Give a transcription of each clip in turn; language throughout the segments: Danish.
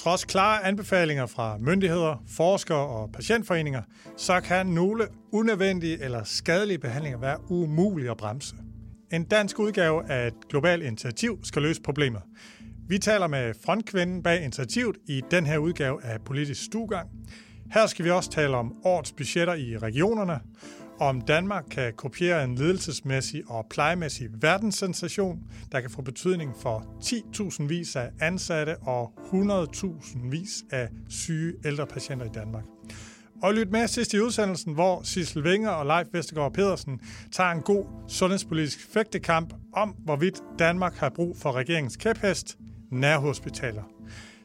Trods klare anbefalinger fra myndigheder, forskere og patientforeninger, så kan nogle unødvendige eller skadelige behandlinger være umulige at bremse. En dansk udgave af et globalt initiativ skal løse problemet. Vi taler med frontkvinden bag initiativet i den her udgave af Politisk Stugang. Her skal vi også tale om årets budgetter i regionerne, om Danmark kan kopiere en ledelsesmæssig og plejemæssig verdenssensation, der kan få betydning for 10.000 vis af ansatte og 100.000 vis af syge ældre patienter i Danmark. Og lyt med sidst i udsendelsen, hvor Sissel Vinger og Leif Vestergaard Pedersen tager en god sundhedspolitisk fægtekamp om, hvorvidt Danmark har brug for regeringens kæphest, nærhospitaler.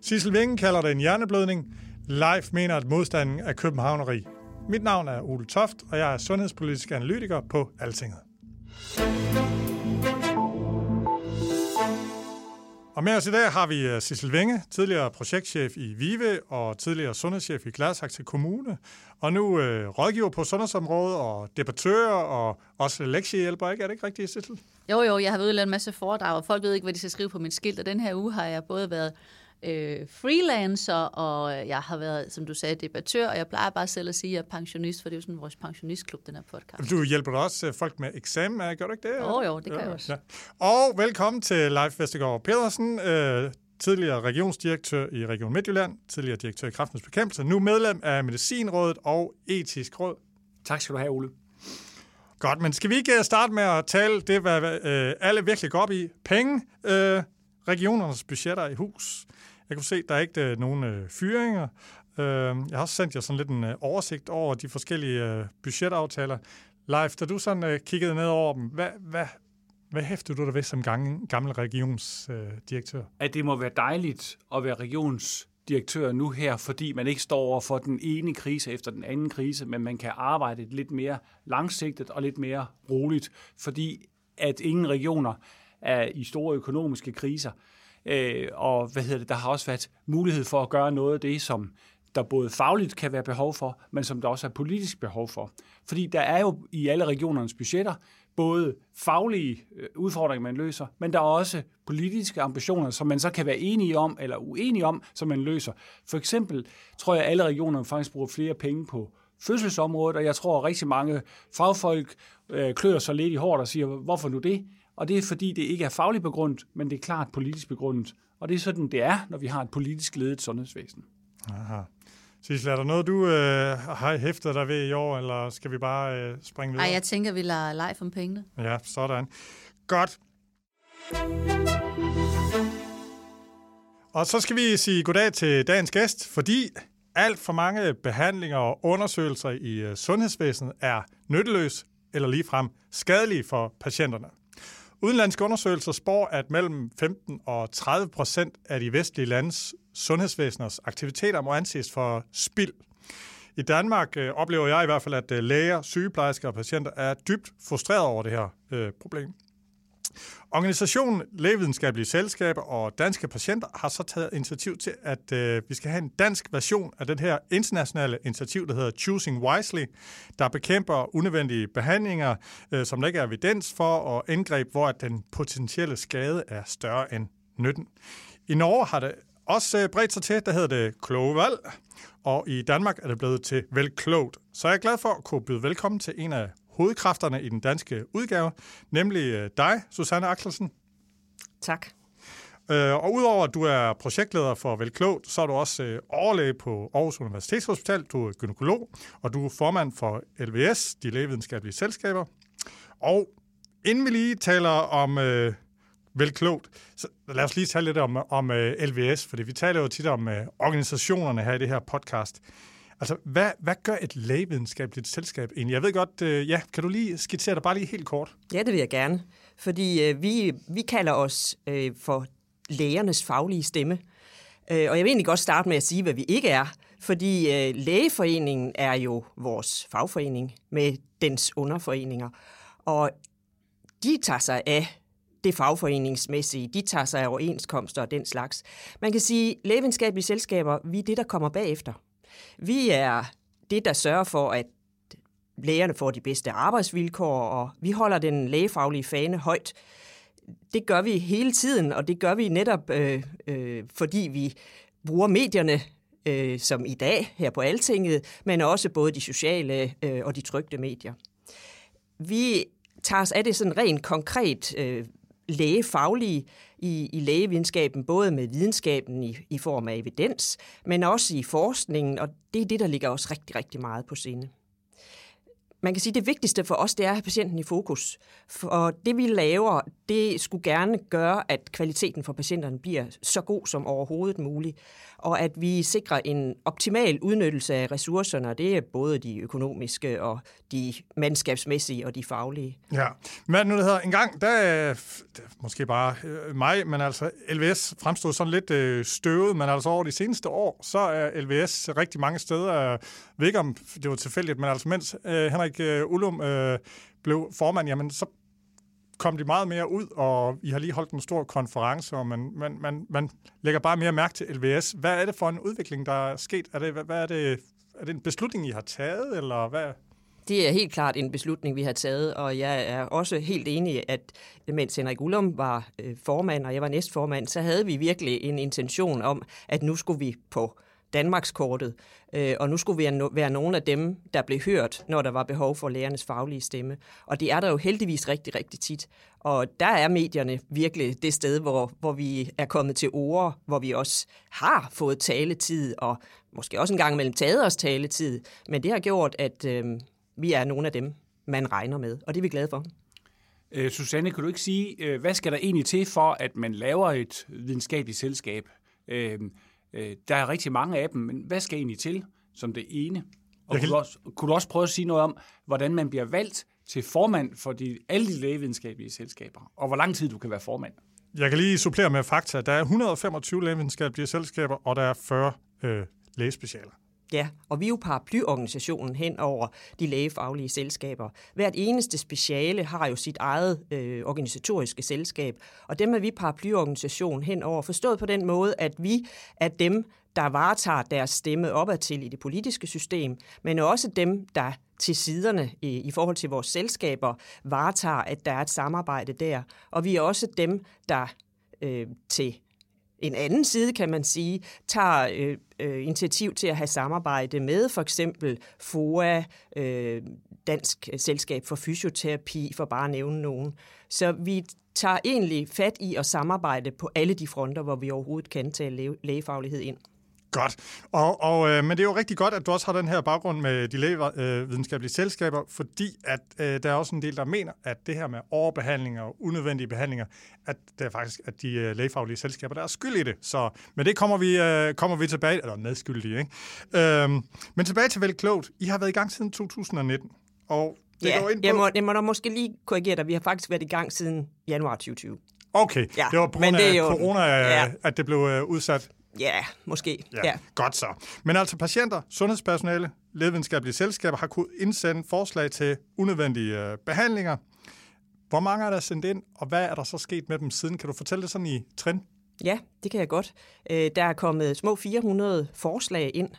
Sissel Vinger kalder det en hjerneblødning. Leif mener, at modstanden er københavneri. Mit navn er Ole Toft, og jeg er sundhedspolitisk analytiker på Altinget. Og med os i dag har vi øh, Sissel Venge, tidligere projektchef i VIVE og tidligere sundhedschef i Gladsaxe Kommune, og nu øh, rådgiver på sundhedsområdet og debattør og også lektiehjælper, ikke? Er det ikke rigtigt, Sissel? Jo, jo, jeg har været en masse foredrag, og folk ved ikke, hvad de skal skrive på min skilt, og den her uge har jeg både været øh, freelancer, og jeg har været, som du sagde, debattør, og jeg plejer bare selv at sige, at jeg er pensionist, for det er jo sådan vores pensionistklub, den her podcast. Du hjælper også folk med eksamen, gør du ikke det? Jo, jo, det kan ja, jeg også. Ja. Og velkommen til Leif Vestergaard Pedersen, øh, tidligere regionsdirektør i Region Midtjylland, tidligere direktør i Kraftens Bekæmpelse, nu medlem af Medicinrådet og Etisk Råd. Tak skal du have, Ole. Godt, men skal vi ikke starte med at tale det, hvad øh, alle virkelig går op i? Penge, øh, regionernes budgetter i hus. Jeg kunne se, at der er ikke er nogen øh, fyringer. Øh, jeg har også sendt jer sådan lidt en øh, oversigt over de forskellige øh, budgetaftaler. Leif, da du sådan øh, kiggede ned over dem, hvad, hvad, hvad hæftede du der ved som gang, gammel regionsdirektør? Øh, at det må være dejligt at være regionsdirektør nu her, fordi man ikke står over for den ene krise efter den anden krise, men man kan arbejde lidt mere langsigtet og lidt mere roligt, fordi at ingen regioner er i store økonomiske kriser. Øh, og hvad hedder det, der har også været mulighed for at gøre noget af det, som der både fagligt kan være behov for, men som der også er politisk behov for. Fordi der er jo i alle regionernes budgetter både faglige øh, udfordringer, man løser, men der er også politiske ambitioner, som man så kan være enige om eller uenige om, som man løser. For eksempel tror jeg, at alle regionerne faktisk bruger flere penge på fødselsområdet, og jeg tror, at rigtig mange fagfolk øh, klør sig lidt i hårdt og siger, hvorfor nu det? Og det er fordi, det ikke er fagligt begrundet, men det er klart politisk begrundet. Og det er sådan, det er, når vi har et politisk ledet sundhedsvæsen. Aha. Sissel, er der noget, du øh, har hæftet dig ved i år, eller skal vi bare øh, springe videre? Nej, jeg tænker, vi lader live om pengene. Ja, sådan. Godt. Og så skal vi sige goddag til dagens gæst, fordi alt for mange behandlinger og undersøgelser i øh, sundhedsvæsenet er nytteløs eller ligefrem skadelige for patienterne. Udenlandske undersøgelser spår, at mellem 15 og 30 procent af de vestlige landes sundhedsvæseners aktiviteter må anses for spild. I Danmark øh, oplever jeg i hvert fald, at øh, læger, sygeplejersker og patienter er dybt frustrerede over det her øh, problem. Organisationen Lægevidenskabelige Selskaber og Danske Patienter har så taget initiativ til, at øh, vi skal have en dansk version af den her internationale initiativ, der hedder Choosing Wisely, der bekæmper unødvendige behandlinger, øh, som der ikke er evidens for, og indgreb, hvor den potentielle skade er større end nytten. I Norge har det også øh, bredt sig til, der hedder det klogevalg, og i Danmark er det blevet til velklogt. Så jeg er glad for at kunne byde velkommen til en af hovedkræfterne i den danske udgave, nemlig øh, dig, Susanne Axelsen. Tak. Øh, og udover at du er projektleder for Velklogt, så er du også øh, overlæge på Aarhus Universitetshospital, du er gynekolog, og du er formand for LVS, de lægevidenskabelige selskaber. Og inden vi lige taler om øh, Velklogt, så lad os lige tale lidt om, om LVS, fordi vi taler jo tit om organisationerne her i det her podcast. Altså, hvad, hvad gør et lægevidenskabeligt selskab egentlig? Jeg ved godt, øh, ja, kan du lige skitsere det bare lige helt kort? Ja, det vil jeg gerne. fordi øh, vi, vi kalder os øh, for lægernes faglige stemme. Øh, og jeg vil egentlig godt starte med at sige, hvad vi ikke er, fordi øh, Lægeforeningen er jo vores fagforening med dens underforeninger. Og de tager sig af det fagforeningsmæssige, de tager sig af overenskomster og den slags. Man kan sige, at lægevidenskabelige selskaber, vi er det, der kommer bagefter. Vi er det, der sørger for, at lægerne får de bedste arbejdsvilkår, og vi holder den lægefaglige fane højt. Det gør vi hele tiden, og det gør vi netop, øh, øh, fordi vi bruger medierne øh, som i dag her på Altinget, men også både de sociale øh, og de trygte medier. Vi tager os af det sådan rent konkret øh, lægefaglige i, i lægevidenskaben, både med videnskaben i, i form af evidens, men også i forskningen, og det er det, der ligger os rigtig, rigtig meget på sinde man kan sige, at det vigtigste for os, det er at have patienten i fokus. For det, vi laver, det skulle gerne gøre, at kvaliteten for patienterne bliver så god som overhovedet muligt, og at vi sikrer en optimal udnyttelse af ressourcerne, og det er både de økonomiske og de mandskabsmæssige og de faglige. Ja, men nu det hedder, en gang, der er måske bare øh, mig, men altså LVS fremstod sådan lidt øh, støvet, men altså over de seneste år, så er LVS rigtig mange steder, ved ikke om det var tilfældigt, men altså mens øh, Henrik øh, Ullum øh, blev formand, jamen så kom de meget mere ud, og I har lige holdt en stor konference, og man, man, man, man lægger bare mere mærke til LVS. Hvad er det for en udvikling, der er sket? Er det, hvad, hvad er, det, er det en beslutning, I har taget, eller hvad? Det er helt klart en beslutning, vi har taget, og jeg er også helt enig, at mens Henrik Ullum var øh, formand, og jeg var næstformand, så havde vi virkelig en intention om, at nu skulle vi på Danmarkskortet, øh, og nu skulle vi være nogle af dem, der blev hørt, når der var behov for lærernes faglige stemme. Og det er der jo heldigvis rigtig, rigtig tit. Og der er medierne virkelig det sted, hvor, hvor vi er kommet til ord, hvor vi også har fået taletid, og måske også en gang imellem taget os taletid. Men det har gjort, at øh, vi er nogle af dem, man regner med, og det er vi glade for. Øh, Susanne, kan du ikke sige, øh, hvad skal der egentlig til for, at man laver et videnskabeligt selskab? Øh, Øh, der er rigtig mange af dem, men hvad skal egentlig til som det ene? Og kan... kunne, du også, kunne du også prøve at sige noget om, hvordan man bliver valgt til formand for de, alle de lægevidenskabelige selskaber, og hvor lang tid du kan være formand? Jeg kan lige supplere med fakta. Der er 125 lægevidenskabelige selskaber, og der er 40 øh, lægespecialer. Ja, og vi er jo paraplyorganisationen hen over de lægefaglige selskaber. Hvert eneste speciale har jo sit eget øh, organisatoriske selskab, og dem er vi paraplyorganisation hen over, forstået på den måde, at vi er dem, der varetager deres stemme opad til i det politiske system, men også dem, der til siderne i, i forhold til vores selskaber varetager, at der er et samarbejde der. Og vi er også dem, der øh, til en anden side, kan man sige, tager øh, øh, initiativ til at have samarbejde med for eksempel FOA, øh, Dansk Selskab for Fysioterapi, for bare at nævne nogen. Så vi tager egentlig fat i at samarbejde på alle de fronter, hvor vi overhovedet kan tage lægefaglighed ind. Godt. Og, og, øh, men det er jo rigtig godt, at du også har den her baggrund med de lægevidenskabelige selskaber, fordi at øh, der er også en del, der mener, at det her med overbehandlinger og unødvendige behandlinger, at det er faktisk at de øh, lægefaglige selskaber, der er skyld i det. Så men det kommer vi, øh, kommer vi tilbage, eller medskyldige, ikke? Øh, men tilbage til Vel Klogt. I har været i gang siden 2019, og det ja, går ind på... jeg, må, jeg må da måske lige korrigere dig. Vi har faktisk været i gang siden januar 2020. Okay, ja, det var på grund af corona, ja. at det blev øh, udsat. Ja, måske. Ja, ja. Godt så. Men altså patienter, sundhedspersonale, lægevidenskabelige selskaber har kunnet indsende forslag til unødvendige øh, behandlinger. Hvor mange er der sendt ind, og hvad er der så sket med dem siden? Kan du fortælle det sådan i trin? Ja, det kan jeg godt. Øh, der er kommet små 400 forslag ind,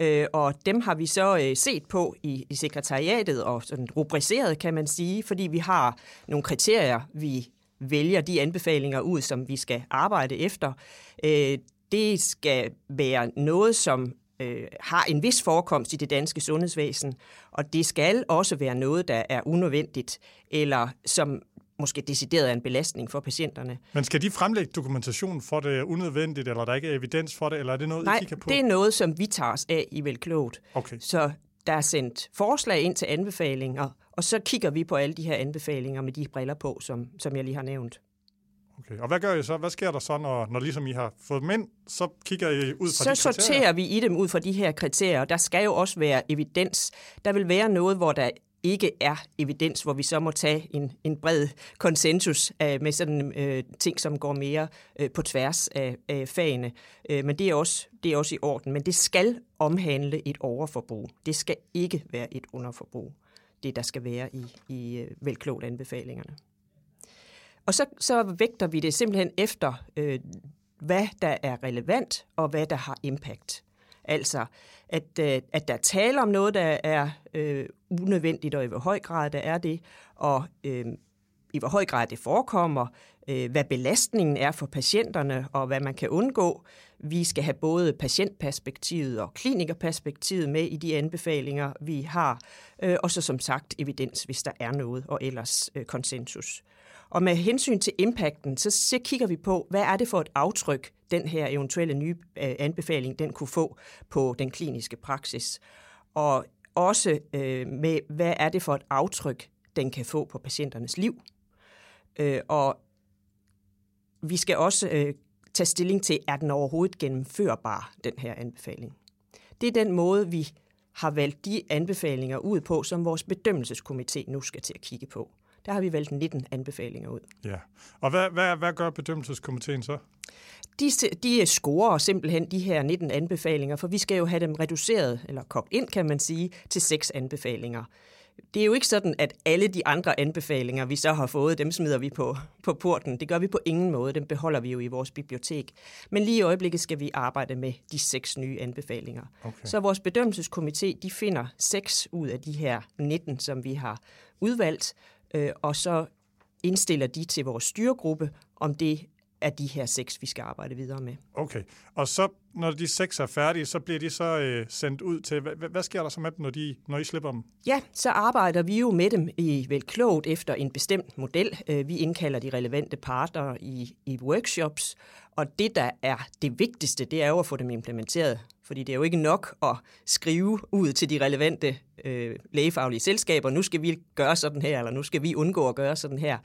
øh, og dem har vi så set på i, i sekretariatet og sådan rubriceret, kan man sige, fordi vi har nogle kriterier, vi vælger de anbefalinger ud, som vi skal arbejde efter det skal være noget, som øh, har en vis forekomst i det danske sundhedsvæsen, og det skal også være noget, der er unødvendigt, eller som måske decideret er en belastning for patienterne. Men skal de fremlægge dokumentation for det er unødvendigt, eller der ikke er evidens for det, eller er det noget, Nej, I kigger på? det er noget, som vi tager os af i Velklogt. Okay. Så der er sendt forslag ind til anbefalinger, og så kigger vi på alle de her anbefalinger med de briller på, som, som jeg lige har nævnt. Okay. Og hvad gør I så? Hvad sker der så, når, når ligesom I har fået dem ind? Så kigger I ud fra så de Så sorterer vi i dem ud fra de her kriterier. Der skal jo også være evidens. Der vil være noget, hvor der ikke er evidens, hvor vi så må tage en, en bred konsensus af, med sådan øh, ting, som går mere øh, på tværs af, af fagene. Øh, men det er, også, det er også i orden. Men det skal omhandle et overforbrug. Det skal ikke være et underforbrug, det der skal være i, i øh, velklogt anbefalingerne. Og så, så vægter vi det simpelthen efter, øh, hvad der er relevant og hvad der har impact. Altså, at, øh, at der taler om noget, der er øh, unødvendigt, og i hvor høj grad der er det, og øh, i hvor høj grad det forekommer, øh, hvad belastningen er for patienterne, og hvad man kan undgå. Vi skal have både patientperspektivet og klinikerperspektivet med i de anbefalinger, vi har, øh, og så som sagt evidens, hvis der er noget, og ellers øh, konsensus. Og med hensyn til impacten, så, så kigger vi på, hvad er det for et aftryk, den her eventuelle nye øh, anbefaling, den kunne få på den kliniske praksis. Og også øh, med, hvad er det for et aftryk, den kan få på patienternes liv. Øh, og vi skal også øh, tage stilling til, er den overhovedet gennemførbar, den her anbefaling. Det er den måde, vi har valgt de anbefalinger ud på, som vores bedømmelseskomité nu skal til at kigge på. Der har vi valgt 19 anbefalinger ud. Ja. Og hvad, hvad, hvad gør bedømmelseskomiteen så? De, de scorer simpelthen de her 19 anbefalinger, for vi skal jo have dem reduceret, eller kogt ind, kan man sige, til seks anbefalinger. Det er jo ikke sådan, at alle de andre anbefalinger, vi så har fået, dem smider vi på, på porten. Det gør vi på ingen måde. Dem beholder vi jo i vores bibliotek. Men lige i øjeblikket skal vi arbejde med de seks nye anbefalinger. Okay. Så vores bedømmelseskomité, de finder seks ud af de her 19, som vi har udvalgt, øh, og så indstiller de til vores styregruppe, om det er de her seks, vi skal arbejde videre med. Okay, og så når de seks er færdige, så bliver de så øh, sendt ud til, hvad, hvad sker der så med dem, når, de, når I slipper dem? Ja, så arbejder vi jo med dem i vel klogt efter en bestemt model. Øh, vi indkalder de relevante parter i, i workshops, og det, der er det vigtigste, det er jo at få dem implementeret. Fordi det er jo ikke nok at skrive ud til de relevante øh, lægefaglige selskaber, nu skal vi gøre sådan her, eller nu skal vi undgå at gøre sådan her.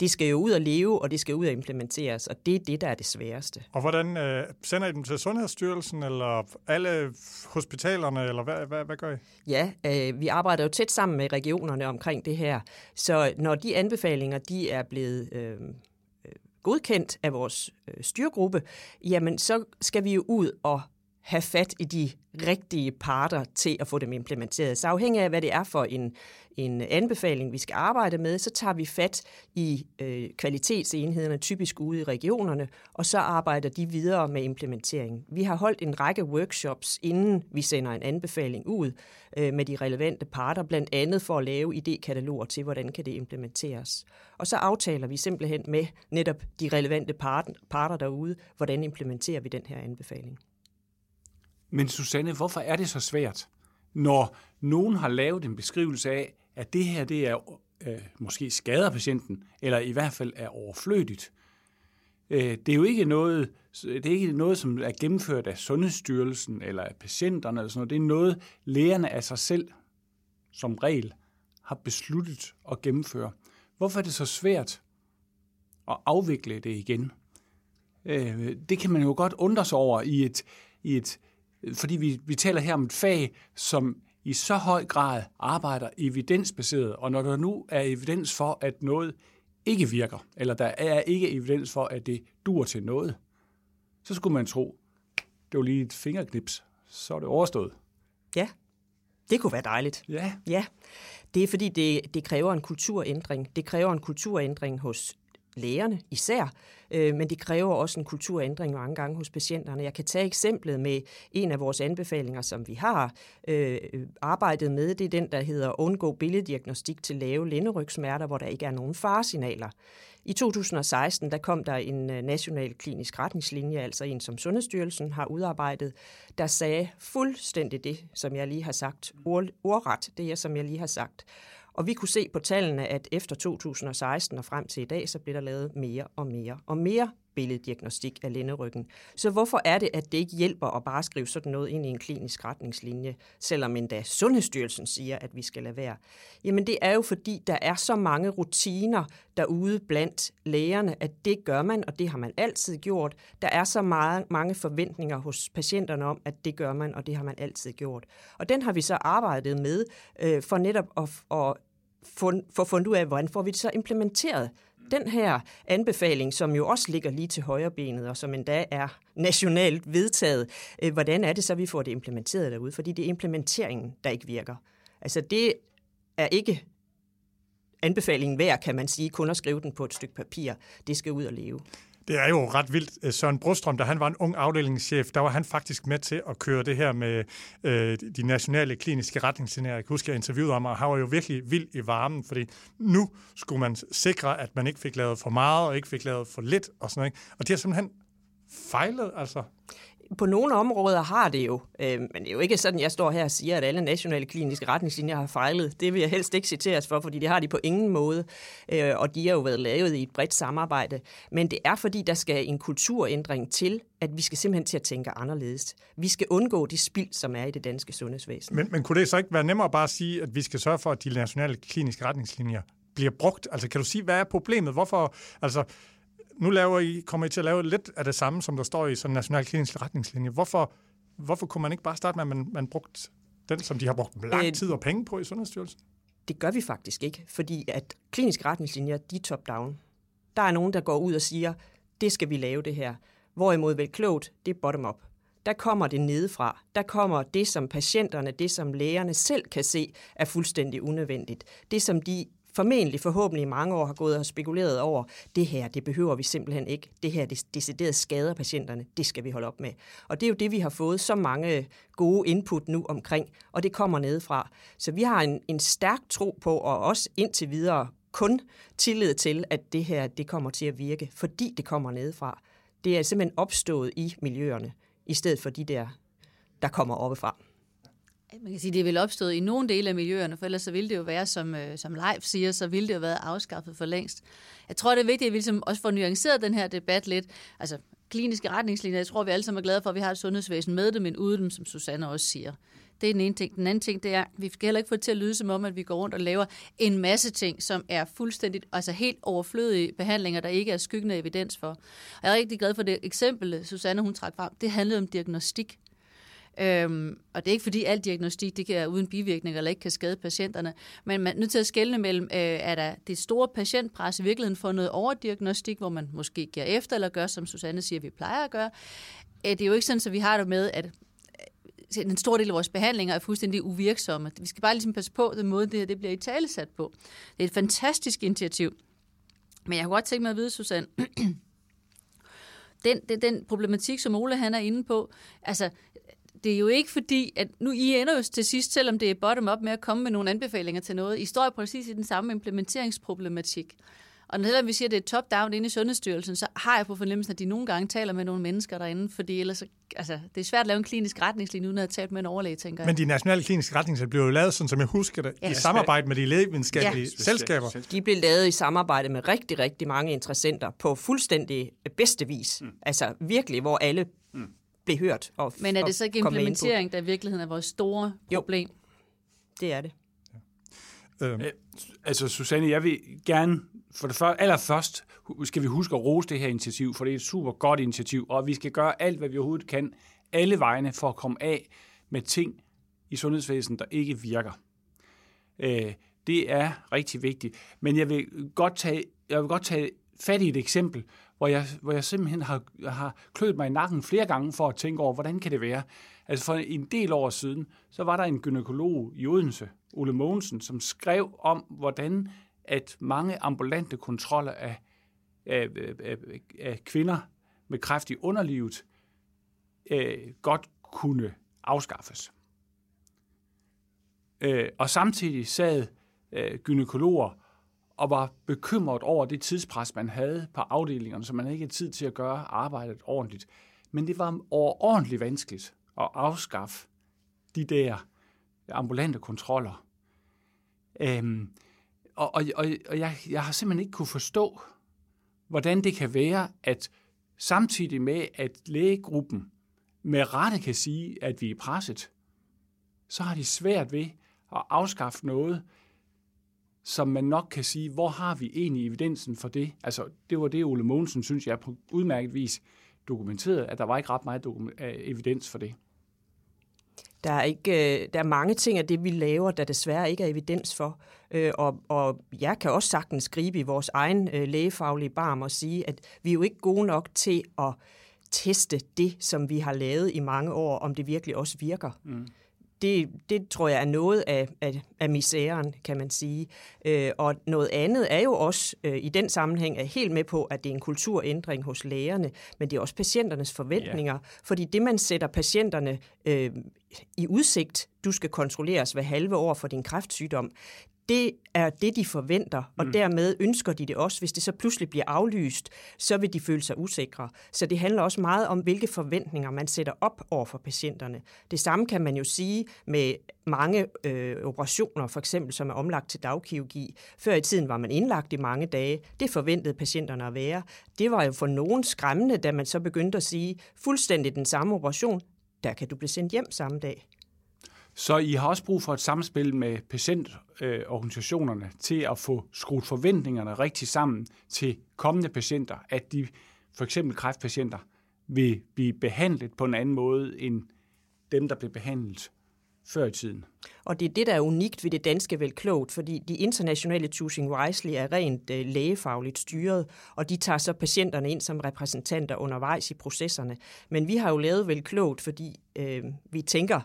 Det skal jo ud at leve, og det skal ud at implementeres, og det er det, der er det sværeste. Og hvordan øh, sender I dem til Sundhedsstyrelsen, eller alle hospitalerne, eller hvad, hvad, hvad gør I? Ja, øh, vi arbejder jo tæt sammen med regionerne omkring det her, så når de anbefalinger, de er blevet... Øh, godkendt af vores øh, styregruppe, jamen så skal vi jo ud og have fat i de rigtige parter til at få dem implementeret. Så afhængig af, hvad det er for en, en anbefaling, vi skal arbejde med, så tager vi fat i øh, kvalitetsenhederne, typisk ude i regionerne, og så arbejder de videre med implementeringen. Vi har holdt en række workshops, inden vi sender en anbefaling ud øh, med de relevante parter, blandt andet for at lave idékataloger til, hvordan kan det implementeres. Og så aftaler vi simpelthen med netop de relevante parter, parter derude, hvordan implementerer vi den her anbefaling. Men Susanne, hvorfor er det så svært, når nogen har lavet en beskrivelse af, at det her det er øh, måske skader patienten, eller i hvert fald er overflødigt. Øh, det er jo ikke noget, det er ikke noget, som er gennemført af Sundhedsstyrelsen eller af patienterne. Eller sådan noget. Det er noget, lægerne af sig selv som regel har besluttet at gennemføre. Hvorfor er det så svært at afvikle det igen? Øh, det kan man jo godt undre sig over i et, i et fordi vi, vi taler her om et fag, som i så høj grad arbejder evidensbaseret, og når der nu er evidens for, at noget ikke virker, eller der er ikke evidens for, at det dur til noget, så skulle man tro, det var lige et fingerknips, så er det overstået. Ja, det kunne være dejligt. Ja. Ja, det er fordi, det, det kræver en kulturændring. Det kræver en kulturændring hos lægerne især, øh, men det kræver også en kulturændring mange gange hos patienterne. Jeg kan tage eksemplet med en af vores anbefalinger, som vi har øh, arbejdet med. Det er den, der hedder undgå billeddiagnostik til lave lænderygsmerter, hvor der ikke er nogen faresignaler. I 2016 der kom der en øh, national klinisk retningslinje, altså en som Sundhedsstyrelsen har udarbejdet, der sagde fuldstændig det, som jeg lige har sagt, ordret, det er, som jeg lige har sagt. Og vi kunne se på tallene, at efter 2016 og frem til i dag, så blev der lavet mere og mere og mere billeddiagnostik af lænderyggen. Så hvorfor er det, at det ikke hjælper at bare skrive sådan noget ind i en klinisk retningslinje, selvom endda Sundhedsstyrelsen siger, at vi skal lade være? Jamen det er jo fordi, der er så mange rutiner derude blandt lægerne, at det gør man, og det har man altid gjort. Der er så meget, mange forventninger hos patienterne om, at det gør man, og det har man altid gjort. Og den har vi så arbejdet med øh, for netop at, at få fundet ud af, hvordan får vi det så implementeret den her anbefaling, som jo også ligger lige til højre benet, og som endda er nationalt vedtaget, øh, hvordan er det så, vi får det implementeret derude? Fordi det er implementeringen, der ikke virker. Altså det er ikke anbefalingen værd, kan man sige, kun at skrive den på et stykke papir. Det skal ud og leve. Det er jo ret vildt. Øh, Søren Brostrøm, da han var en ung afdelingschef, der var han faktisk med til at køre det her med øh, de nationale kliniske retningslinjer. Jeg kan huske, jeg interviewede ham, og han var jo virkelig vild i varmen, fordi nu skulle man sikre, at man ikke fik lavet for meget, og ikke fik lavet for lidt, og sådan noget. Og det har simpelthen fejlet, altså på nogle områder har det jo, øh, men det er jo ikke sådan, jeg står her og siger, at alle nationale kliniske retningslinjer har fejlet. Det vil jeg helst ikke citeres for, fordi det har de på ingen måde, øh, og de har jo været lavet i et bredt samarbejde. Men det er fordi, der skal en kulturændring til, at vi skal simpelthen til at tænke anderledes. Vi skal undgå det spild, som er i det danske sundhedsvæsen. Men, men kunne det så ikke være nemmere bare at sige, at vi skal sørge for, at de nationale kliniske retningslinjer bliver brugt? Altså kan du sige, hvad er problemet? Hvorfor, altså nu laver I, kommer I til at lave lidt af det samme, som der står i sådan en national klinisk retningslinje. Hvorfor, hvorfor kunne man ikke bare starte med, at man, man brugt den, som de har brugt lang øh, tid og penge på i Sundhedsstyrelsen? Det gør vi faktisk ikke, fordi at kliniske retningslinjer, de er top-down. Der er nogen, der går ud og siger, det skal vi lave det her. Hvorimod vel klogt, det er bottom-up. Der kommer det nedefra. Der kommer det, som patienterne, det som lægerne selv kan se, er fuldstændig unødvendigt. Det, som de formentlig forhåbentlig i mange år har gået og spekuleret over, det her, det behøver vi simpelthen ikke. Det her, det decideret skader patienterne. Det skal vi holde op med. Og det er jo det, vi har fået så mange gode input nu omkring, og det kommer nedefra. Så vi har en, en stærk tro på, og også indtil videre kun tillid til, at det her, det kommer til at virke, fordi det kommer nedefra. Det er simpelthen opstået i miljøerne, i stedet for de der, der kommer oppefra. Man kan sige, det er vel opstået i nogle dele af miljøerne, for ellers så ville det jo være, som, øh, som Leif siger, så ville det jo være afskaffet for længst. Jeg tror, det er vigtigt, at vi ligesom også får nuanceret den her debat lidt. Altså, kliniske retningslinjer, jeg tror, vi alle sammen er glade for, at vi har et sundhedsvæsen med dem, men uden dem, som Susanne også siger. Det er den ene ting. Den anden ting, det er, at vi skal heller ikke få det til at lyde som om, at vi går rundt og laver en masse ting, som er fuldstændig, altså helt overflødige behandlinger, der ikke er skyggende evidens for. Og jeg er rigtig glad for det eksempel, Susanne hun trak frem. Det handlede om diagnostik. Øhm, og det er ikke fordi al diagnostik det kan være uden bivirkninger eller ikke kan skade patienterne, men man er nødt til at skelne mellem, øh, er der det store patientpres i virkeligheden for noget overdiagnostik, hvor man måske giver efter eller gør, som Susanne siger, vi plejer at gøre. Øh, det er jo ikke sådan, at vi har det med, at øh, en stor del af vores behandlinger er fuldstændig uvirksomme. Vi skal bare ligesom passe på den måde, det her det bliver i talesat på. Det er et fantastisk initiativ. Men jeg kunne godt tænke mig at vide, Susanne, den, den, den problematik, som Ole han er inde på, altså det er jo ikke fordi, at nu I ender jo til sidst, selvom det er bottom-up med at komme med nogle anbefalinger til noget. I står præcis i den samme implementeringsproblematik. Og når vi siger, at det er top-down inde i Sundhedsstyrelsen, så har jeg på fornemmelsen, at de nogle gange taler med nogle mennesker derinde, fordi ellers, altså, det er svært at lave en klinisk retningslinje, uden at have talt med en overlæge, tænker jeg. Men de nationale kliniske retningslinjer blev jo lavet, sådan som jeg husker det, ja. i samarbejde med de lægevidenskabelige ja. selskaber. De blev lavet i samarbejde med rigtig, rigtig mange interessenter på fuldstændig bedste vis. Mm. Altså virkelig, hvor alle mm blev hørt. Og, Men er det så ikke implementering, der i virkeligheden er vores store problem? Jo, det er det. Ja. Øhm. Altså, Susanne, jeg vil gerne, for det første, allerførst skal vi huske at rose det her initiativ, for det er et super godt initiativ, og vi skal gøre alt, hvad vi overhovedet kan, alle vegne for at komme af med ting i sundhedsvæsenet, der ikke virker. Øh, det er rigtig vigtigt. Men jeg vil godt tage, jeg vil godt tage fat i et eksempel, hvor jeg, hvor jeg simpelthen har, har kløet mig i nakken flere gange for at tænke over, hvordan kan det være? Altså for en del år siden, så var der en gynekolog i Odense, Ole Mogensen, som skrev om, hvordan at mange ambulante kontroller af, af, af, af kvinder med kræft i underlivet øh, godt kunne afskaffes. Øh, og samtidig sad øh, gynekologer og var bekymret over det tidspres, man havde på afdelingerne, så man ikke havde tid til at gøre arbejdet ordentligt. Men det var overordentligt vanskeligt at afskaffe de der ambulante kontroller. Øhm, og og, og, og jeg, jeg har simpelthen ikke kunne forstå, hvordan det kan være, at samtidig med, at lægegruppen med rette kan sige, at vi er presset, så har de svært ved at afskaffe noget, som man nok kan sige, hvor har vi egentlig evidensen for det? Altså, det var det, Ole Mogensen synes jeg på udmærket vis dokumenterede, at der var ikke ret meget evidens for det. Der er, ikke, øh, der er mange ting af det, vi laver, der desværre ikke er evidens for. Øh, og, og jeg kan også sagtens skrive i vores egen øh, lægefaglige barm og sige, at vi er jo ikke gode nok til at teste det, som vi har lavet i mange år, om det virkelig også virker. Mm det, det tror jeg er noget af, af, af misæren, kan man sige. Øh, og noget andet er jo også øh, i den sammenhæng er helt med på, at det er en kulturændring hos lægerne, men det er også patienternes forventninger. Ja. Fordi det, man sætter patienterne øh, i udsigt, du skal kontrolleres hver halve år for din kræftsygdom, det er det, de forventer, og mm. dermed ønsker de det også. Hvis det så pludselig bliver aflyst, så vil de føle sig usikre. Så det handler også meget om, hvilke forventninger man sætter op over for patienterne. Det samme kan man jo sige med mange øh, operationer, for eksempel som er omlagt til dagkirurgi. Før i tiden var man indlagt i mange dage. Det forventede patienterne at være. Det var jo for nogen skræmmende, da man så begyndte at sige, fuldstændig den samme operation, der kan du blive sendt hjem samme dag. Så I har også brug for et samspil med patientorganisationerne til at få skruet forventningerne rigtig sammen til kommende patienter, at de, for eksempel kræftpatienter, vil blive behandlet på en anden måde end dem, der blev behandlet før i tiden. Og det er det, der er unikt ved det danske velklogt, fordi de internationale Choosing Wisely er rent øh, lægefagligt styret, og de tager så patienterne ind som repræsentanter undervejs i processerne. Men vi har jo lavet velklogt, fordi øh, vi tænker,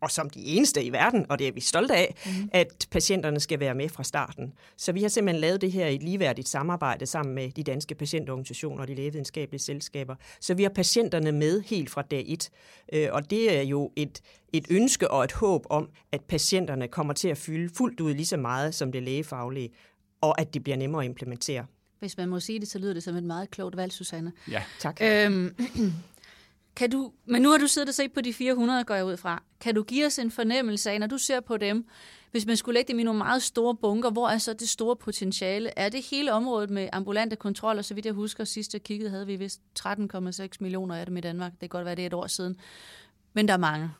og som de eneste i verden, og det er vi stolte af, mm. at patienterne skal være med fra starten. Så vi har simpelthen lavet det her i et ligeværdigt samarbejde sammen med de danske patientorganisationer og de lægevidenskabelige selskaber. Så vi har patienterne med helt fra dag et. Øh, og det er jo et, et ønske og et håb om, at patienterne kommer til at fylde fuldt ud lige så meget som det lægefaglige, og at det bliver nemmere at implementere. Hvis man må sige det, så lyder det som et meget klogt valg, Susanne. Ja, tak. Øhm, Kan du, men nu har du siddet og set på de 400, går jeg ud fra. Kan du give os en fornemmelse af, når du ser på dem, hvis man skulle lægge dem i nogle meget store bunker, hvor er så det store potentiale? Er det hele området med ambulante kontroller? Så vidt jeg husker, sidst jeg kiggede, havde vi vist 13,6 millioner af dem i Danmark. Det kan godt være, det er et år siden. Men der er mange.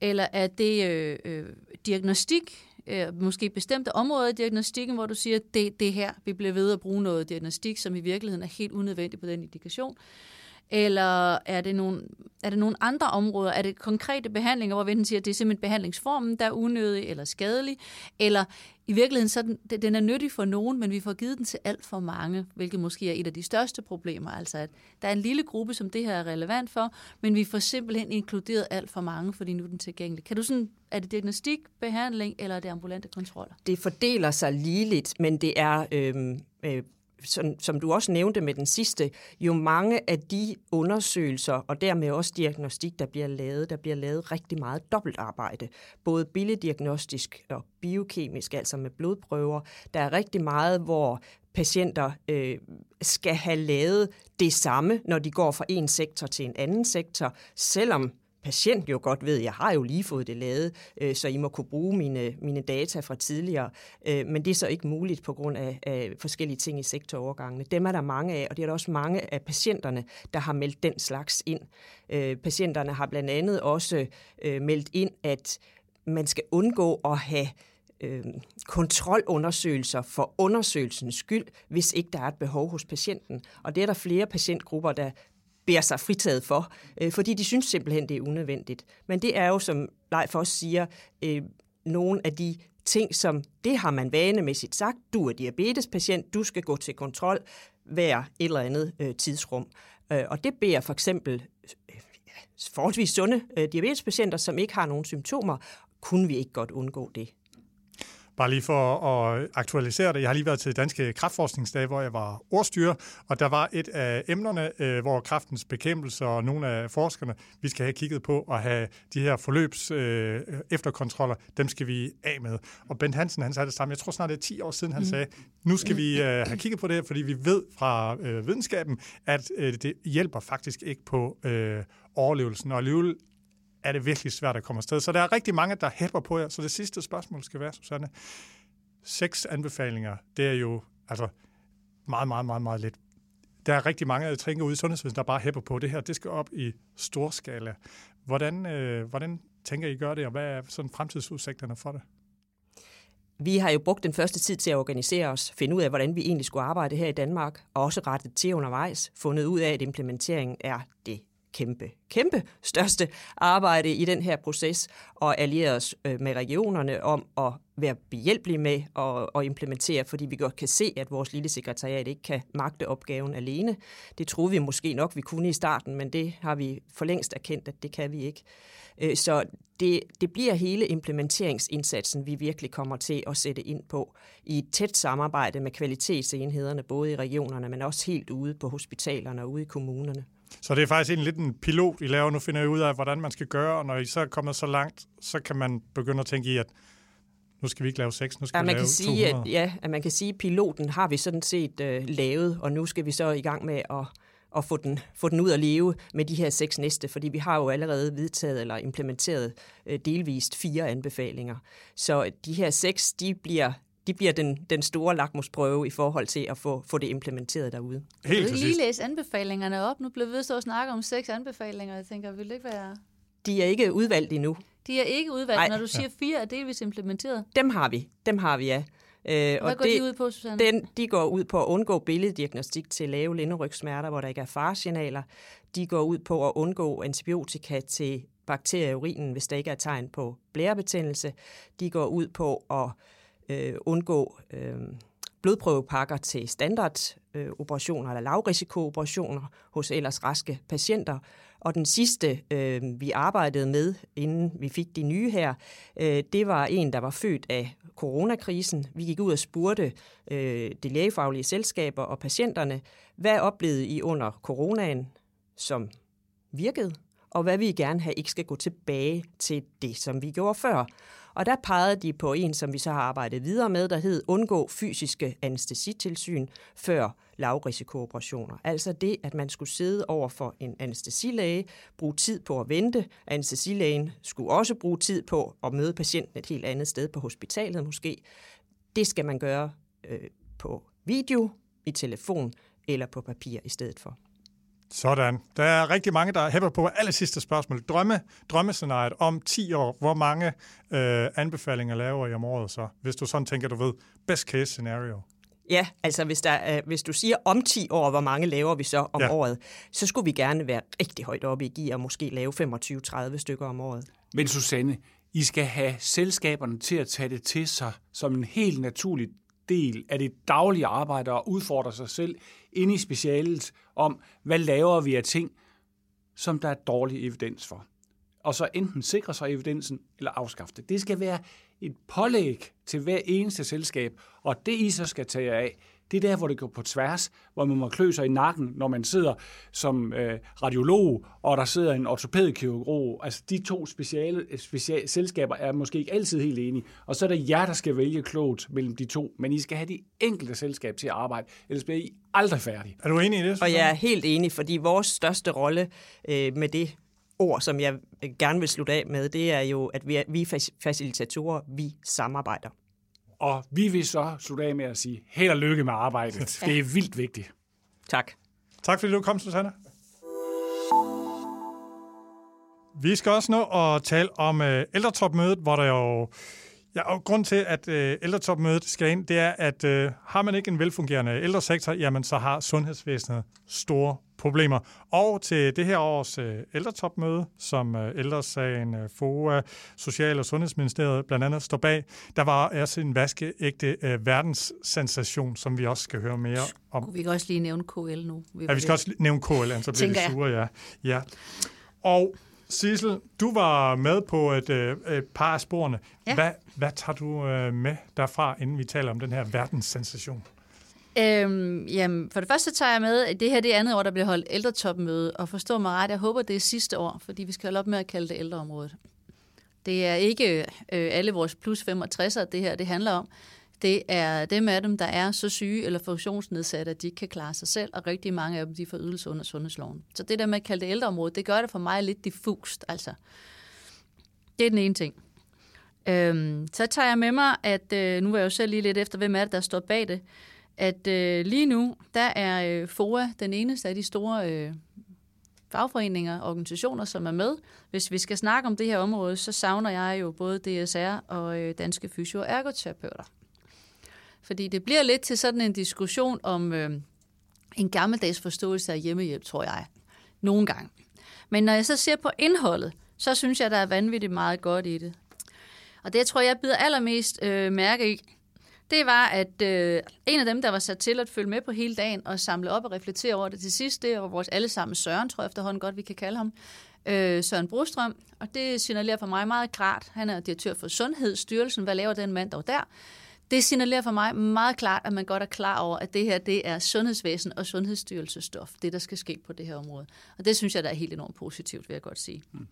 Eller er det øh, øh, diagnostik, øh, måske bestemte områder i diagnostikken, hvor du siger, det, det her, vi bliver ved at bruge noget diagnostik, som i virkeligheden er helt unødvendigt på den indikation. Eller er det, nogle, er det nogle andre områder? Er det konkrete behandlinger, hvor vi siger, at det er simpelthen behandlingsformen, der er unødig eller skadelig? Eller i virkeligheden, så den, den er nyttig for nogen, men vi får givet den til alt for mange, hvilket måske er et af de største problemer. Altså, at der er en lille gruppe, som det her er relevant for, men vi får simpelthen inkluderet alt for mange, fordi nu er den tilgængelig. Kan du sådan, er det diagnostik, behandling, eller er det ambulante kontroller? Det fordeler sig ligeligt, men det er øhm, øh, øh, som, som du også nævnte med den sidste, jo mange af de undersøgelser og dermed også diagnostik, der bliver lavet, der bliver lavet rigtig meget dobbeltarbejde. Både billeddiagnostisk og biokemisk, altså med blodprøver. Der er rigtig meget, hvor patienter øh, skal have lavet det samme, når de går fra en sektor til en anden sektor, selvom patient jo godt ved, jeg har jo lige fået det lavet, øh, så I må kunne bruge mine, mine data fra tidligere. Øh, men det er så ikke muligt på grund af, af forskellige ting i sektorovergangene. Dem er der mange af, og det er der også mange af patienterne, der har meldt den slags ind. Øh, patienterne har blandt andet også øh, meldt ind, at man skal undgå at have øh, kontrolundersøgelser for undersøgelsens skyld, hvis ikke der er et behov hos patienten. Og det er der flere patientgrupper, der beder sig fritaget for, øh, fordi de synes simpelthen, det er unødvendigt. Men det er jo, som Leif også siger, øh, nogle af de ting, som det har man vanemæssigt sagt. Du er diabetespatient, du skal gå til kontrol hver et eller andet øh, tidsrum. Øh, og det beder for eksempel øh, forholdsvis sunde øh, diabetespatienter, som ikke har nogen symptomer, kunne vi ikke godt undgå det. Bare lige for at aktualisere det. Jeg har lige været til Danske Kraftforskningsdag, hvor jeg var ordstyrer, og der var et af emnerne, øh, hvor kraftens bekæmpelse og nogle af forskerne, vi skal have kigget på at have de her forløbs øh, efterkontroller, dem skal vi af med. Og Bent Hansen, han sagde det samme. Jeg tror snart, det er 10 år siden, han mm. sagde, nu skal vi øh, have kigget på det her, fordi vi ved fra øh, videnskaben, at øh, det hjælper faktisk ikke på øh, overlevelsen. Og alligevel er det virkelig svært at komme afsted. Så der er rigtig mange, der hæpper på jer. Så det sidste spørgsmål skal være, Susanne. Seks anbefalinger, det er jo altså meget, meget, meget, meget lidt. der er rigtig mange, der tænker ude i sundhedsvæsenet, der bare hæpper på det her. Det skal op i stor skala. Hvordan, øh, hvordan tænker I gør det, og hvad er sådan fremtidsudsigterne for det? Vi har jo brugt den første tid til at organisere os, finde ud af, hvordan vi egentlig skulle arbejde her i Danmark, og også rettet til undervejs, fundet ud af, at implementeringen er det kæmpe, kæmpe største arbejde i den her proces, og alliere os øh, med regionerne om at være behjælpelige med at, at implementere, fordi vi godt kan se, at vores lille sekretariat ikke kan magte opgaven alene. Det troede vi måske nok, vi kunne i starten, men det har vi for længst erkendt, at det kan vi ikke. Øh, så det, det bliver hele implementeringsindsatsen, vi virkelig kommer til at sætte ind på i et tæt samarbejde med kvalitetsenhederne, både i regionerne, men også helt ude på hospitalerne og ude i kommunerne. Så det er faktisk en lidt en pilot, I laver. Nu finder I ud af, hvordan man skal gøre, og når I så er kommet så langt, så kan man begynde at tænke i, at nu skal vi ikke lave seks, nu skal ja, vi man lave kan sige, 200. at, ja, at man kan sige, at piloten har vi sådan set øh, lavet, og nu skal vi så i gang med at, at få, den, få den ud at leve med de her seks næste, fordi vi har jo allerede vedtaget eller implementeret øh, delvist fire anbefalinger. Så de her seks, de bliver de bliver den, den store lakmusprøve i forhold til at få, få det implementeret derude. Helt du til lige læse anbefalingerne op? Nu blev vi ved at snakke om seks anbefalinger. Jeg tænker, vil det ikke være... De er ikke udvalgt endnu. De er ikke udvalgt, Nej. når du siger fire er delvis implementeret. Dem har vi. Dem har vi, ja. Øh, Hvad går de ud på, Susanne? Den, de går ud på at undgå billeddiagnostik til lave linderygssmerter, hvor der ikke er faresignaler. De går ud på at undgå antibiotika til bakterier i urinen, hvis der ikke er tegn på blærebetændelse. De går ud på at øh, undgå øh, blodprøvepakker til standardoperationer øh, eller lavrisikooperationer hos ellers raske patienter. Og den sidste, øh, vi arbejdede med, inden vi fik de nye her, øh, det var en, der var født af coronakrisen. Vi gik ud og spurgte øh, de lægefaglige selskaber og patienterne, hvad oplevede I under coronaen, som virkede, og hvad vi gerne have ikke skal gå tilbage til det, som vi gjorde før. Og der pegede de på en, som vi så har arbejdet videre med, der hed undgå fysiske anestesitilsyn før lavrisikooperationer. Altså det, at man skulle sidde over for en anestesilæge, bruge tid på at vente. Anestesilægen skulle også bruge tid på at møde patienten et helt andet sted på hospitalet måske. Det skal man gøre øh, på video, i telefon eller på papir i stedet for. Sådan. Der er rigtig mange, der hæpper på aller sidste spørgsmål. Drømme, drømmescenariet om 10 år. Hvor mange øh, anbefalinger laver I om året så? Hvis du sådan tænker, du ved, best case scenario. Ja, altså hvis, der, er, hvis du siger om 10 år, hvor mange laver vi så om ja. året, så skulle vi gerne være rigtig højt oppe i gear og måske lave 25-30 stykker om året. Men Susanne, I skal have selskaberne til at tage det til sig som en helt naturlig del af det daglige arbejde og udfordre sig selv inde i specialet om, hvad laver vi af ting, som der er dårlig evidens for. Og så enten sikre sig evidensen eller afskaffe det. Det skal være et pålæg til hver eneste selskab, og det I så skal tage jer af, det er der, hvor det går på tværs, hvor man må klø sig i nakken, når man sidder som øh, radiolog, og der sidder en ortopædkirurg. Altså de to speciale, speciale selskaber er måske ikke altid helt enige, og så er det jer, der skal vælge klogt mellem de to, men I skal have de enkelte selskab til at arbejde, ellers bliver I aldrig færdige. Er du enig i det? Og jeg er helt enig, fordi vores største rolle øh, med det ord, som jeg gerne vil slutte af med, det er jo, at vi er, vi er fac- facilitatorer, vi samarbejder. Og vi vil så slutte af med at sige, held og lykke med arbejdet. Det er vildt vigtigt. Tak. Tak fordi du kom, Susanne. Vi skal også nå at tale om øh, ældretopmødet, hvor der jo... Ja, og grund til, at øh, ældretopmødet skal ind, det er, at øh, har man ikke en velfungerende ældresektor, jamen så har sundhedsvæsenet store problemer. Og til det her års øh, ældretopmøde, som øh, ældresagen, øh, FOA, Social- og Sundhedsministeriet blandt andet står bag, der var også en vaskeægte øh, verdenssensation, som vi også skal høre mere om. Kunne vi kan også lige nævne KL nu? Ja, vi skal også nævne KL, så bliver de Tænker jeg. sure, ja. ja. Og Sissel, du var med på et, øh, et par af sporene. Ja. Hvad, hvad tager du øh, med derfra, inden vi taler om den her verdenssensation? Øhm, jamen, for det første tager jeg med, at det her det er andet år, der bliver holdt ældretopmøde, og forstå mig ret, jeg håber, det er sidste år, fordi vi skal holde op med at kalde det ældreområdet. Det er ikke øh, alle vores plus 65'ere, det her det handler om. Det er dem af dem, der er så syge eller funktionsnedsatte, at de ikke kan klare sig selv, og rigtig mange af dem, de får ydelse under sundhedsloven. Så det der med at kalde det ældreområdet, det gør det for mig lidt diffust, altså. Det er den ene ting. Øhm, så tager jeg med mig, at øh, nu var jeg jo selv lige lidt efter, hvem er det, der står bag det at øh, lige nu, der er øh, FOA den eneste af de store øh, fagforeninger og organisationer, som er med. Hvis vi skal snakke om det her område, så savner jeg jo både DSR og øh, Danske Fysio- og Ergoterapeuter. Fordi det bliver lidt til sådan en diskussion om øh, en gammeldags forståelse af hjemmehjælp, tror jeg. Nogle gange. Men når jeg så ser på indholdet, så synes jeg, der er vanvittigt meget godt i det. Og det, jeg tror, jeg bider allermest øh, mærke i, det var, at øh, en af dem, der var sat til at følge med på hele dagen og samle op og reflektere over det til sidst, det var vores allesammen Søren, tror jeg efterhånden godt, vi kan kalde ham. Øh, Søren Brostrøm, og det signalerer for mig meget klart. Han er direktør for Sundhedsstyrelsen. Hvad laver den mand dog der? Det signalerer for mig meget klart, at man godt er klar over, at det her det er sundhedsvæsen og sundhedsstyrelsestof, det der skal ske på det her område. Og det synes jeg, der er helt enormt positivt, vil jeg godt sige. Mm.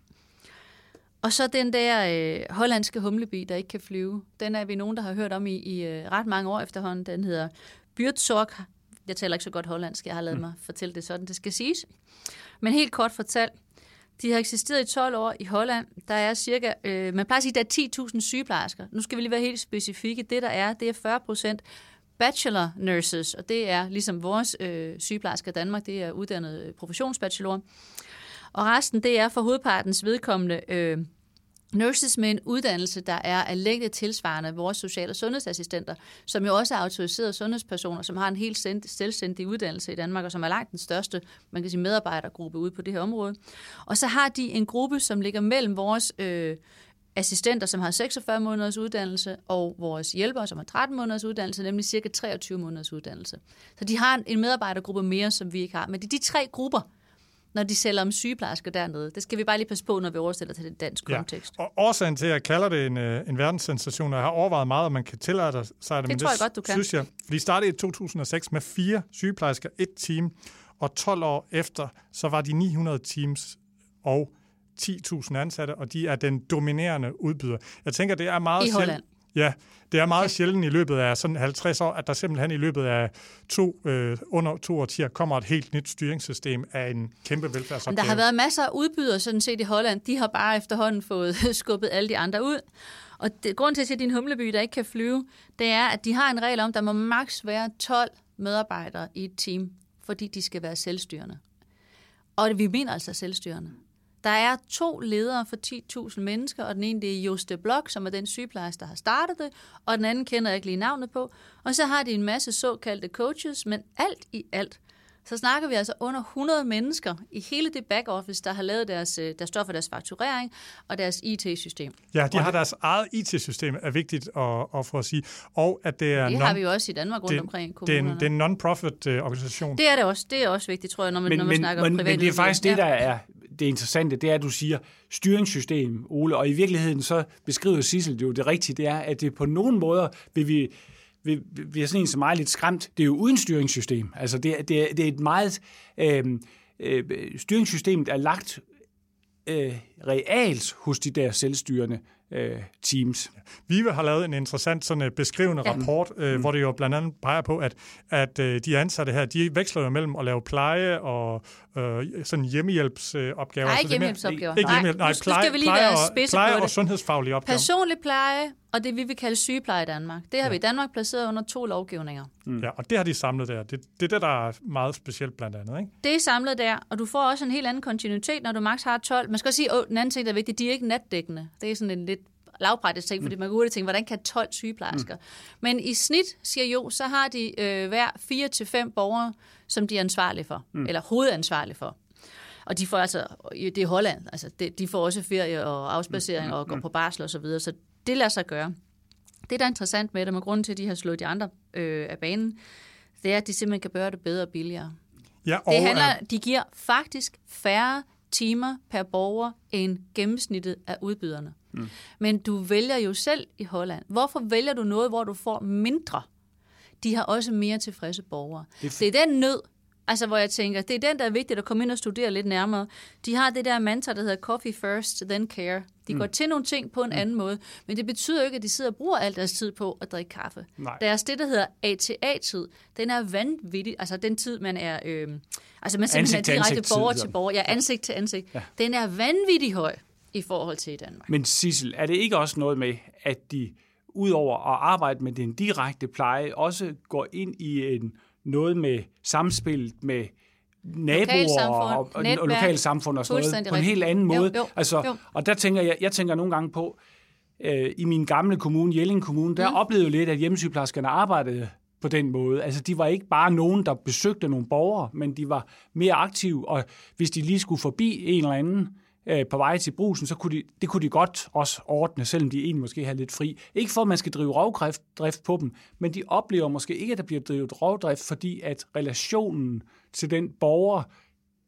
Og så den der øh, hollandske humlebi, der ikke kan flyve. Den er vi nogen, der har hørt om i, i øh, ret mange år efterhånden. Den hedder Byrtsorg. Jeg taler ikke så godt hollandsk, jeg har lavet mm. mig fortælle det sådan, det skal siges. Men helt kort fortalt, de har eksisteret i 12 år i Holland. Der er cirka, øh, man plejer at sige, der er 10.000 sygeplejersker. Nu skal vi lige være helt specifikke. Det der er, det er 40 procent bachelor nurses, og det er ligesom vores øh, sygeplejersker i Danmark, det er uddannede professionsbachelorer. Og resten, det er for hovedpartens vedkommende øh, nurses med en uddannelse, der er af længde tilsvarende vores social- og sundhedsassistenter, som jo også er autoriserede sundhedspersoner, som har en helt selvstændig uddannelse i Danmark, og som er langt den største man kan sige, medarbejdergruppe ude på det her område. Og så har de en gruppe, som ligger mellem vores øh, assistenter, som har 46 måneders uddannelse, og vores hjælpere, som har 13 måneders uddannelse, nemlig cirka 23 måneders uddannelse. Så de har en medarbejdergruppe mere, som vi ikke har. Men det er de tre grupper, når de sælger om sygeplejersker dernede. Det skal vi bare lige passe på, når vi oversætter til den dansk kontekst. Ja. Og årsagen til, at jeg kalder det en, øh, en verdenssensation, og jeg har overvejet meget, om man kan tillade sig det, det tror jeg godt, du kan. Synes jeg, vi startede i 2006 med fire sygeplejersker, et team, og 12 år efter, så var de 900 teams og 10.000 ansatte, og de er den dominerende udbyder. Jeg tænker, det er meget I Holland. Ja, det er meget sjældent i løbet af sådan 50 år, at der simpelthen i løbet af to, øh, under to årtier kommer et helt nyt styringssystem af en kæmpe velfærdsopgave. Der har været masser af udbydere sådan set i Holland. De har bare efterhånden fået skubbet alle de andre ud. Og det, grund til at din humleby, der ikke kan flyve, det er, at de har en regel om, at der må maks være 12 medarbejdere i et team, fordi de skal være selvstyrende. Og vi mener altså selvstyrende. Der er to ledere for 10.000 mennesker, og den ene det er Juste Blok, som er den sygeplejerske, der har startet det, og den anden kender jeg ikke lige navnet på. Og så har de en masse såkaldte coaches, men alt i alt, så snakker vi altså under 100 mennesker i hele det back-office, der har lavet deres, øh, der står for deres fakturering og deres IT-system. Ja, de har deres eget IT-system, er vigtigt at, at få at sige. Og at det er det har vi jo også i Danmark rundt det, omkring kommunerne. Det er en, non-profit øh, organisation. Det er det også. Det er også vigtigt, tror jeg, når man, men, når man men, snakker men, om Men det er faktisk det, der er det interessante, det er, at du siger styringssystem, Ole, og i virkeligheden så beskriver Sissel jo det rigtige, det er, at det på nogen måder vil vi vi, vi er sådan en som mig lidt skræmt. Det er jo uden styringssystem. Altså det, det, det er et meget... Øhm, øh, øh, styringssystemet er lagt øh, realt hos de der selvstyrende øh, teams. Vive har lavet en interessant sådan en beskrivende ja. rapport, øh, mm. hvor det jo blandt andet peger på, at, at øh, de ansatte her, de veksler jo mellem at lave pleje og øh, sådan hjemmehjælpsopgaver. Nej, ikke hjemmehjælpsopgaver. Ikke hjemmehjælp, nej, pleje, skal vi lige pleje, og, pleje og sundhedsfaglige opgaver. Personlig pleje og det, vi vil kalde sygepleje i Danmark. Det har ja. vi i Danmark placeret under to lovgivninger. Mm. Ja, og det har de samlet der. Det, det er det, der er meget specielt blandt andet. Ikke? Det er samlet der, og du får også en helt anden kontinuitet, når du maks har 12. Man skal også sige, at den anden ting, der er vigtigt, de er ikke natdækkende. Det er sådan en lidt lavpraktisk ting, mm. fordi man hurtigt tænke, hvordan kan 12 sygeplejersker? Mm. Men i snit, siger jo, så har de øh, hver 4 til fem borgere, som de er ansvarlige for, mm. eller hovedansvarlige for. Og de får altså, det er Holland, altså de får også ferie og afspacering og går på barsel og så videre, så det lader sig gøre. Det, der er interessant med dem, og grunden til, at de har slået de andre øh, af banen, det er, at de simpelthen kan gøre det bedre og billigere. Ja, og det handler, de giver faktisk færre timer per borger end gennemsnittet af udbyderne. Mm. Men du vælger jo selv i Holland. Hvorfor vælger du noget, hvor du får mindre? De har også mere tilfredse borgere. Det er, det er den nød, Altså, hvor jeg tænker, det er den, der er vigtigt at komme ind og studere lidt nærmere. De har det der mantra, der hedder coffee first, then care. De mm. går til nogle ting på en mm. anden måde, men det betyder jo ikke, at de sidder og bruger al deres tid på at drikke kaffe. Nej. Deres det, der hedder ATA-tid, den er vanvittig. Altså, den tid, man er... Øh, altså, man simpelthen er direkte borger til borger. Ja, ansigt til ansigt. Ja. Den er vanvittig høj i forhold til i Danmark. Men Sissel, er det ikke også noget med, at de ud over at arbejde med den direkte pleje, også går ind i en, noget med samspillet med naboer og, og, og lokale samfund og sådan noget, på en helt anden måde. Jo, jo, altså, jo. Og der tænker jeg, jeg tænker nogle gange på, øh, i min gamle kommune, Jelling Kommune, der mm. oplevede jeg lidt, at hjemmesygeplejerskerne arbejdede på den måde. Altså, de var ikke bare nogen, der besøgte nogle borgere, men de var mere aktive, og hvis de lige skulle forbi en eller anden øh, på vej til brusen, så kunne de, det kunne de godt også ordne, selvom de egentlig måske har lidt fri. Ikke for, at man skal drive rovdrift på dem, men de oplever måske ikke, at der bliver drevet rovdrift, fordi at relationen til den borger,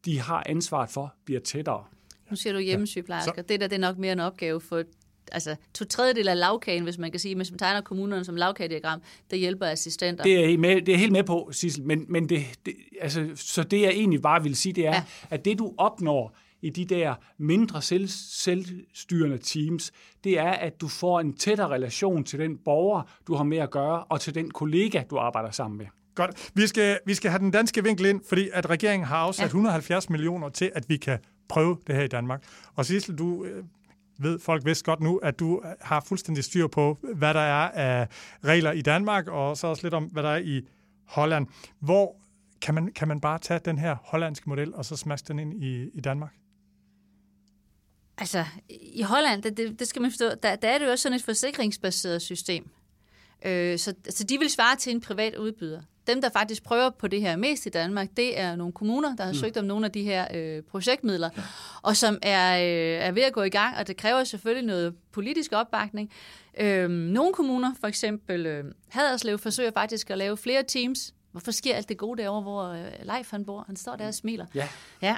de har ansvaret for, bliver tættere. Nu siger du hjemmesygeplejersker. Ja. Det der det er nok mere en opgave for altså to tredjedel af lavkagen, hvis man kan sige, hvis man tegner kommunerne som lavkagediagram, det hjælper assistenter. Det er, med, det er helt med på, Sissel, men, men det, det, altså, så det jeg egentlig bare vil sige, det er, ja. at det du opnår i de der mindre selv, selvstyrende teams, det er, at du får en tættere relation til den borger, du har med at gøre, og til den kollega, du arbejder sammen med. Godt. Vi skal, vi skal have den danske vinkel ind, fordi at regeringen har afsat ja. 170 millioner til, at vi kan prøve det her i Danmark. Og Sissel, du øh, ved folk vist godt nu, at du har fuldstændig styr på, hvad der er af regler i Danmark, og så også lidt om, hvad der er i Holland. Hvor kan man, kan man bare tage den her hollandske model, og så smaske den ind i, i Danmark? Altså, i Holland, det, det, det skal man forstå, der, der er det jo også sådan et forsikringsbaseret system. Øh, så, så de vil svare til en privat udbyder. Dem, der faktisk prøver på det her mest i Danmark, det er nogle kommuner, der har mm. søgt om nogle af de her øh, projektmidler, ja. og som er, øh, er ved at gå i gang, og det kræver selvfølgelig noget politisk opbakning. Øh, nogle kommuner, for eksempel øh, Haderslev, forsøger faktisk at lave flere teams, Hvorfor sker alt det gode derovre, hvor øh, Leif han bor? Han står der og smiler. Ja. ja.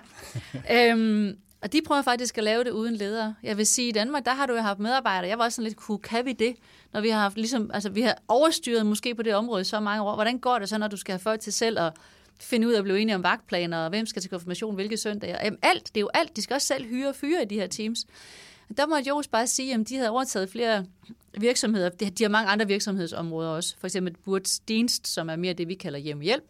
øhm, og de prøver faktisk at lave det uden ledere. Jeg vil sige, i Danmark, der har du jo haft medarbejdere. Jeg var også sådan lidt, kunne, kan vi det? Når vi har haft, ligesom, altså vi har overstyret måske på det område så mange år. Hvordan går det så, når du skal have folk til selv at finde ud af at blive enige om vagtplaner, og hvem skal til konfirmation, hvilke søndage? Jamen, alt, det er jo alt. De skal også selv hyre og fyre i de her teams. Der måtte Jos bare sige, at de havde overtaget flere virksomheder. De har mange andre virksomhedsområder også. For eksempel Burt Dienst, som er mere det, vi kalder hjemmehjælp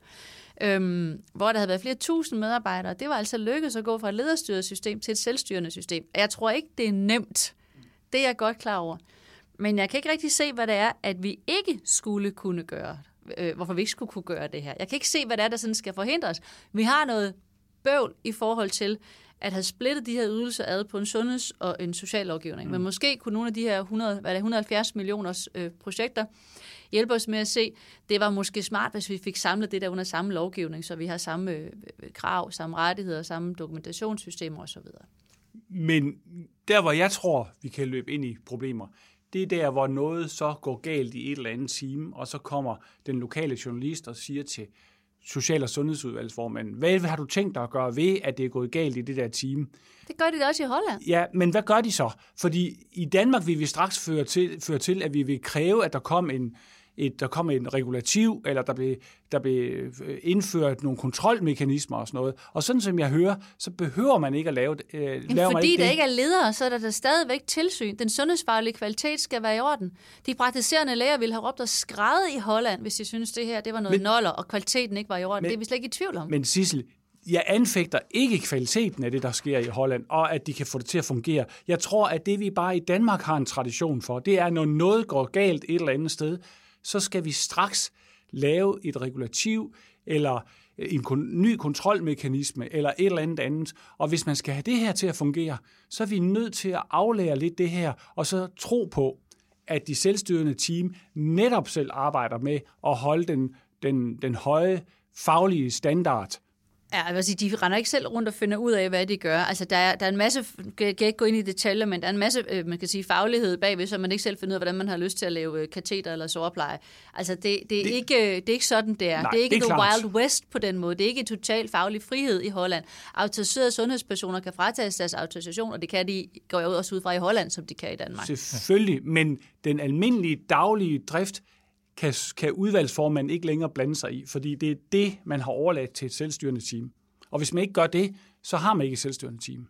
øhm, hvor der havde været flere tusind medarbejdere. Det var altså lykkedes at gå fra et lederstyret system til et selvstyrende system. Jeg tror ikke, det er nemt. Det er jeg godt klar over. Men jeg kan ikke rigtig se, hvad det er, at vi ikke skulle kunne gøre. Øh, hvorfor vi ikke skulle kunne gøre det her. Jeg kan ikke se, hvad det er, der sådan skal forhindre os. Vi har noget bøvl i forhold til at have splittet de her ydelser ad på en sundheds- og en social lovgivning. Mm. Men måske kunne nogle af de her 100, hvad er det, 170 millioners øh, projekter hjælpe os med at se, det var måske smart, hvis vi fik samlet det der under samme lovgivning, så vi har samme øh, krav, samme rettigheder, samme dokumentationssystemer osv. Men der, hvor jeg tror, vi kan løbe ind i problemer, det er der, hvor noget så går galt i et eller andet time, og så kommer den lokale journalist og siger til Social- og Sundhedsudvalgsformanden, hvad har du tænkt dig at gøre ved, at det er gået galt i det der team? Det gør de da også i Holland. Ja, men hvad gør de så? Fordi i Danmark vil vi straks føre til, føre til at vi vil kræve, at der kom en, et, der kom en regulativ, eller der blev, der blev øh, indført nogle kontrolmekanismer og sådan noget. Og sådan som jeg hører, så behøver man ikke at lave, øh, lave fordi ikke der det. ikke er ledere, så er der, der stadigvæk tilsyn. Den sundhedsfaglige kvalitet skal være i orden. De praktiserende læger ville have råbt og skrevet i Holland, hvis de synes det her det var noget men, noller, og kvaliteten ikke var i orden. Men, det er vi slet ikke i tvivl om. Men Sissel, jeg anfægter ikke kvaliteten af det, der sker i Holland, og at de kan få det til at fungere. Jeg tror, at det vi bare i Danmark har en tradition for, det er, når noget går galt et eller andet sted, så skal vi straks lave et regulativ eller øh, en ny kontrolmekanisme eller et eller andet andet. Og hvis man skal have det her til at fungere, så er vi nødt til at aflære lidt det her, og så tro på, at de selvstyrende team netop selv arbejder med at holde den, den, den høje faglige standard Ja, jeg vil sige, de render ikke selv rundt og finder ud af, hvad de gør. Altså, der er, der er en masse, jeg kan ikke gå ind i detaljer, men der er en masse, øh, man kan sige, faglighed bagved, så man ikke selv finder ud af, hvordan man har lyst til at lave øh, kateter eller sårepleje. Altså, det, det, er, det, ikke, det er ikke sådan, det er. Nej, det er ikke det er the wild west på den måde. Det er ikke total faglig frihed i Holland. Autoriserede sundhedspersoner kan fratages deres autorisation, og det kan de, går jeg også ud fra i Holland, som de kan i Danmark. Selvfølgelig, men den almindelige daglige drift kan, kan udvalgsformanden ikke længere blande sig i, fordi det er det, man har overladt til et selvstyrende team. Og hvis man ikke gør det, så har man ikke et selvstyrende team.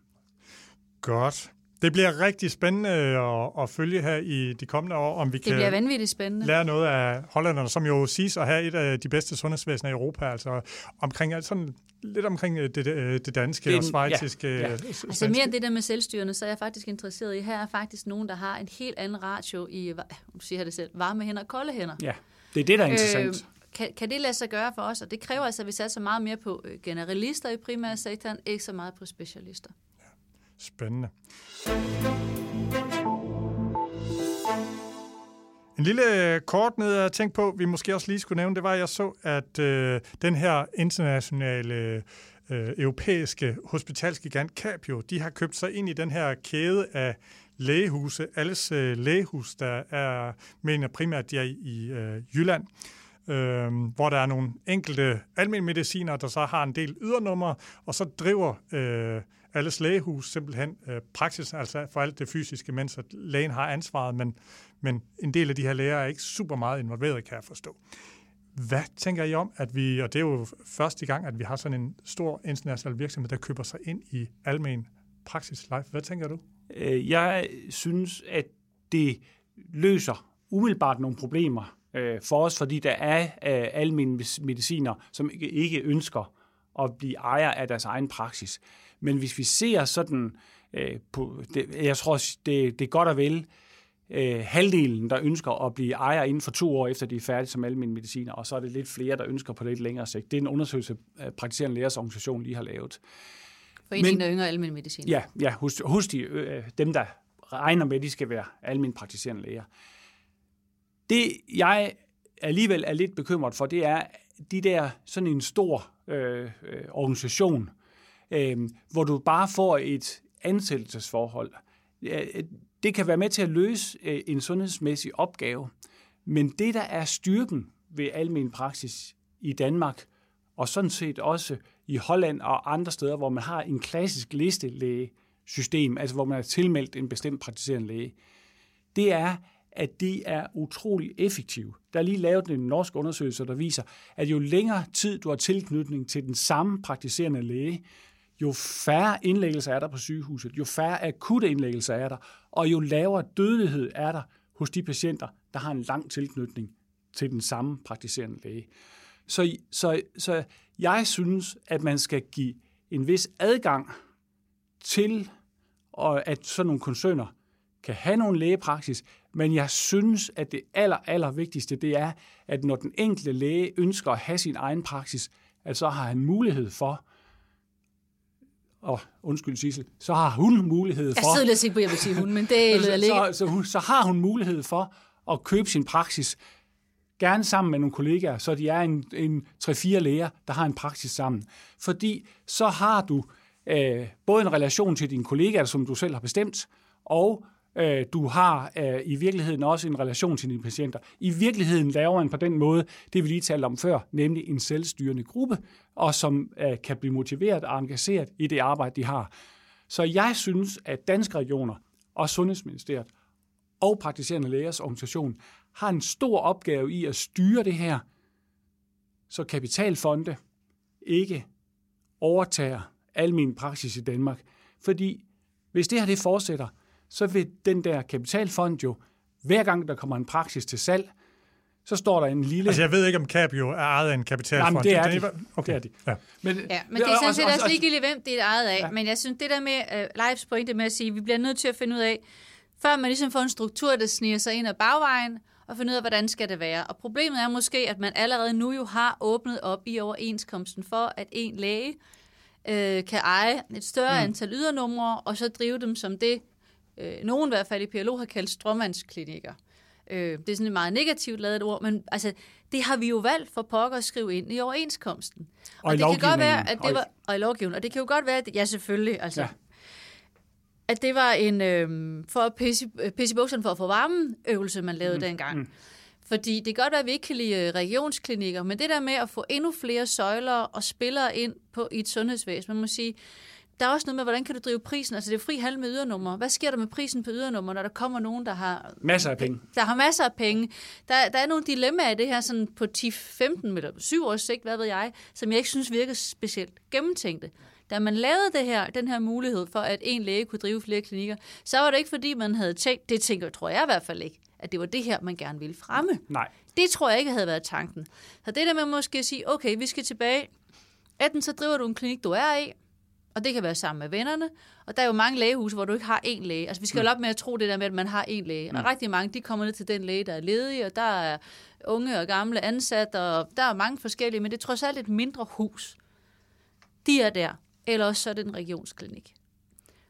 Godt. Det bliver rigtig spændende at, at følge her i de kommende år, om vi Det kan bliver vanvittigt spændende. lære noget af hollænderne, som jo siges at have et af de bedste sundhedsvæsener i Europa, altså omkring, altså sådan lidt omkring øh, det, det, det danske Det og svejtiske. ja, ja. øh, Altså mere end det der med selvstyrende, så er jeg faktisk interesseret i, her er faktisk nogen, der har en helt anden ratio i, siger det selv, varme hænder og kolde hænder. Ja, det er det, der er interessant. Øh, kan, kan det lade sig gøre for os? Og det kræver altså, at vi satser meget mere på øh, generalister i primærsektoren, ikke så meget på specialister. Spændende. En lille øh, kort ned at tænke på, vi måske også lige skulle nævne, det var, at jeg så, at øh, den her internationale øh, europæiske hospitalsgigant Capio, de har købt sig ind i den her kæde af lægehuse, alles øh, lægehus, der er, mener primært, de er i, i øh, Jylland, øh, hvor der er nogle enkelte almindelige mediciner, der så har en del ydernumre, og så driver øh, alles lægehus simpelthen øh, praksis, altså for alt det fysiske, mens at lægen har ansvaret, men, men en del af de her læger er ikke super meget involveret, kan jeg forstå. Hvad tænker I om, at vi, og det er jo første gang, at vi har sådan en stor international virksomhed, der køber sig ind i almen praksis life. Hvad tænker du? Øh, jeg synes, at det løser umiddelbart nogle problemer øh, for os, fordi der er øh, almindelige mediciner, som ikke ønsker at blive ejer af deres egen praksis. Men hvis vi ser sådan øh, på, det, jeg tror, det, det er godt og vel øh, halvdelen, der ønsker at blive ejer inden for to år, efter de er færdige som almindelige mediciner, og så er det lidt flere, der ønsker på lidt længere sigt. Det er en undersøgelse, øh, Praktiserende Lægers Organisation lige har lavet. Foreningen af yngre almindelig medicin. Ja, ja hos, hos de, øh, dem, der regner med, at de skal være almindeligt praktiserende læger. Det, jeg alligevel er lidt bekymret for, det er de der sådan en stor øh, øh, organisation, øh, hvor du bare får et ansættelsesforhold. Øh, det kan være med til at løse øh, en sundhedsmæssig opgave, men det, der er styrken ved almen praksis i Danmark, og sådan set også i Holland og andre steder, hvor man har en klassisk listelægesystem, altså hvor man er tilmeldt en bestemt praktiserende læge, det er, at de er utrolig effektive. Der er lige lavet en norsk undersøgelse, der viser, at jo længere tid du har tilknytning til den samme praktiserende læge, jo færre indlæggelser er der på sygehuset, jo færre akutte indlæggelser er der, og jo lavere dødelighed er der hos de patienter, der har en lang tilknytning til den samme praktiserende læge. Så, så, så jeg synes, at man skal give en vis adgang til, og at sådan nogle koncerner kan have nogle lægepraksis, men jeg synes, at det aller, aller vigtigste, det er, at når den enkelte læge ønsker at have sin egen praksis, at så har han mulighed for, og undskyld Sissel, så har hun mulighed Jeg for, sidder lidt sikker på, at jeg vil sige hun, men det så, ligge. så, så, hun, så har hun mulighed for at købe sin praksis, gerne sammen med nogle kollegaer, så de er en, en 3-4 læger, der har en praksis sammen. Fordi så har du øh, både en relation til dine kollegaer, som du selv har bestemt, og øh, du har øh, i virkeligheden også en relation til dine patienter. I virkeligheden laver man på den måde, det vi lige talte om før, nemlig en selvstyrende gruppe, og som øh, kan blive motiveret og engageret i det arbejde, de har. Så jeg synes, at danske regioner og Sundhedsministeriet og praktiserende lægers organisation har en stor opgave i at styre det her, så kapitalfonde ikke overtager almen praksis i Danmark. Fordi hvis det her det fortsætter, så vil den der kapitalfond jo, hver gang der kommer en praksis til salg, så står der en lille... Altså, jeg ved ikke, om Capio er ejet af en kapitalfond. Nej, men det er Den de. Okay. Det er de. Ja. Men, Ja, men det er sådan set også ligegyldigt, hvem det er ejet af. Ja. Men jeg synes, det der med uh, Leifs pointe med at sige, at vi bliver nødt til at finde ud af, før man ligesom får en struktur, der sniger sig ind ad bagvejen, og finde ud af, hvordan skal det være. Og problemet er måske, at man allerede nu jo har åbnet op i overenskomsten for, at en læge øh, kan eje et større mm. antal ydernumre, og så drive dem som det, øh, nogen i hvert fald i PLO har kaldt stråmandsklinikker. Øh, det er sådan et meget negativt lavet ord, men altså, det har vi jo valgt for pokker at skrive ind i overenskomsten. Og i det kan godt være, at Og det var, og i lovgivningen, og det kan jo godt være, at, ja selvfølgelig, altså, Ja. at det var en, øh, for at pisse, øh, pisse bukserne for at få varmen øvelse, man lavede mm. dengang. Mm. Fordi det kan godt være, at vi ikke kan lide øh, regionsklinikker, men det der med at få endnu flere søjler og spillere ind på i et sundhedsvæsen, man må sige, der er også noget med, hvordan kan du drive prisen? Altså det er fri handel med ydernummer. Hvad sker der med prisen på ydernummer, når der kommer nogen, der har Masser af penge. der har masser af penge. Der, der er nogle dilemmaer i det her sådan på 10, 15 eller 7 års sigt, hvad ved jeg, som jeg ikke synes virker specielt gennemtænkte. Da man lavede det her, den her mulighed for, at en læge kunne drive flere klinikker, så var det ikke fordi, man havde tænkt, det tænker tror jeg i hvert fald ikke, at det var det her, man gerne ville fremme. Nej. Det tror jeg ikke havde været tanken. Så det der med måske at sige, okay, vi skal tilbage. Enten så driver du en klinik, du er i, og det kan være sammen med vennerne. Og der er jo mange lægehuse, hvor du ikke har én læge. Altså vi skal jo op med at tro det der med, at man har én læge. Og rigtig mange, de kommer ned til den læge, der er ledig, og der er unge og gamle ansat, og der er mange forskellige, men det er trods alt et mindre hus. De er der. Eller også så er det en regionsklinik.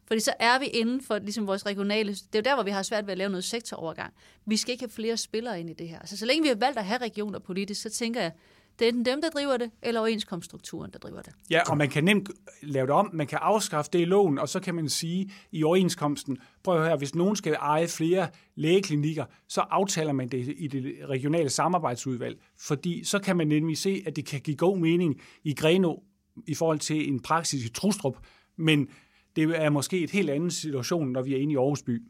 Fordi så er vi inden for ligesom vores regionale... Det er jo der, hvor vi har svært ved at lave noget sektorovergang. Vi skal ikke have flere spillere ind i det her. Så så længe vi har valgt at have regioner politisk, så tænker jeg, det er enten dem, der driver det, eller overenskomststrukturen, der driver det. Ja, og man kan nemt lave det om. Man kan afskaffe det i loven, og så kan man sige i overenskomsten, prøv at høre, hvis nogen skal eje flere lægeklinikker, så aftaler man det i det regionale samarbejdsudvalg, fordi så kan man nemlig se, at det kan give god mening i Greno i forhold til en praksis i Trustrup, men det er måske et helt andet situation, når vi er inde i Aarhus by.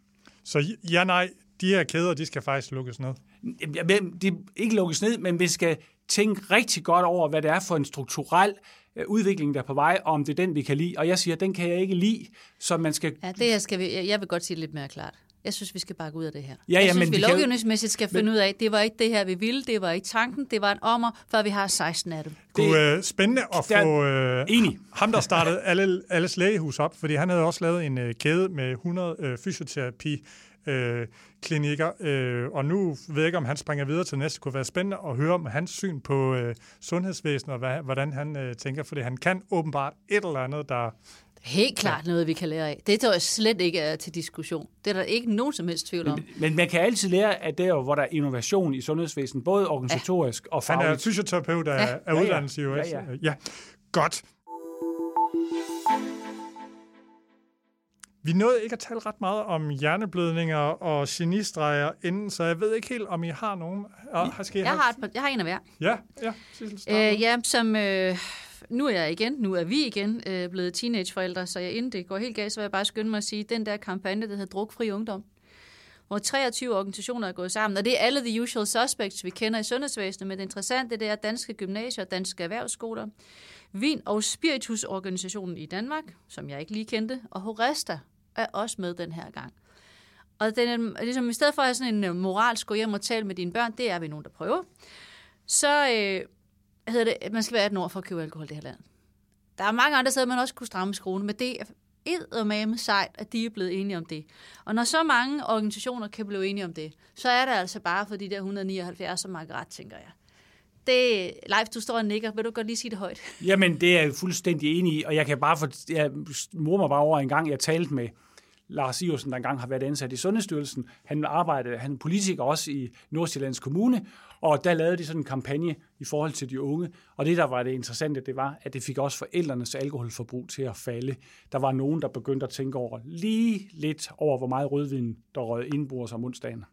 Så ja, nej, de her kæder, de skal faktisk lukkes ned. Jamen, Det er ikke lukkes ned, men vi skal tænke rigtig godt over, hvad det er for en strukturel øh, udvikling, der er på vej, og om det er den, vi kan lide. Og jeg siger, den kan jeg ikke lide, så man skal... Ja, det her skal vi, jeg jeg vil godt sige det lidt mere klart. Jeg synes, vi skal bakke ud af det her. Ja, jeg ja, synes, men vi vi lovgivningsmæssigt skal finde ud af, det var ikke det her, vi ville, det var ikke tanken, det var en ommer, før vi har 16 af dem. Kunne øh, spændende at Der- få øh, Enig. ham, der startede alle, alles lægehus op, fordi han havde også lavet en øh, kæde med 100 øh, fysioterapi øh, klinikker, øh, og nu ved jeg ikke, om han springer videre til næste. Det kunne være spændende at høre om hans syn på øh, sundhedsvæsenet, og hvad, hvordan han øh, tænker, fordi han kan åbenbart et eller andet, der... Helt klart noget, vi kan lære af. Det tror jeg slet ikke er til diskussion. Det er der ikke nogen som helst tvivl om. Men man kan altid lære af der, hvor der er innovation i sundhedsvæsenet, både organisatorisk og Han er fagligt. fysioterapeut af, Ja. af Ja, ja. uddannelse i US. Ja, ja. ja. Godt. Vi nåede ikke at tale ret meget om hjerneblødninger og genistreger inden, så jeg ved ikke helt, om I har nogen. Og, har, skal I Jeg have- har, et jeg har en af hver. Ja, ja. Øh, ja, som... Øh, nu er jeg igen, nu er vi igen øh, blevet teenageforældre, så jeg, inden det går helt galt, så vil jeg bare skynde mig at sige, den der kampagne, der hedder Drukfri Ungdom, hvor 23 organisationer er gået sammen, og det er alle the usual suspects, vi kender i sundhedsvæsenet, men det interessante det er danske gymnasier, danske erhvervsskoler, Vin- og Spiritusorganisationen i Danmark, som jeg ikke lige kendte, og Horesta er også med den her gang. Og den ligesom, i stedet for at have sådan en øh, moralsk gå hjem og tale med dine børn, det er vi nogen, der prøver, så øh, hedder det, at man skal være 18 år for at købe alkohol i det her land. Der er mange andre steder, man også kunne stramme skruen, men det er eddermame sejt, at de er blevet enige om det. Og når så mange organisationer kan blive enige om det, så er det altså bare for de der 179, som Margaret, tænker jeg. Det, Leif, du står og nikker. Vil du godt lige sige det højt? Jamen, det er jeg fuldstændig enig i, og jeg kan bare for, jeg mor mig bare over en gang, jeg talte med Lars Iversen, der engang har været ansat i Sundhedsstyrelsen. Han arbejdede, han er politiker også i Nordsjællands Kommune, og der lavede de sådan en kampagne i forhold til de unge. Og det, der var det interessante, det var, at det fik også forældrenes alkoholforbrug til at falde. Der var nogen, der begyndte at tænke over lige lidt over, hvor meget rødvin, der røg indbords om onsdagen.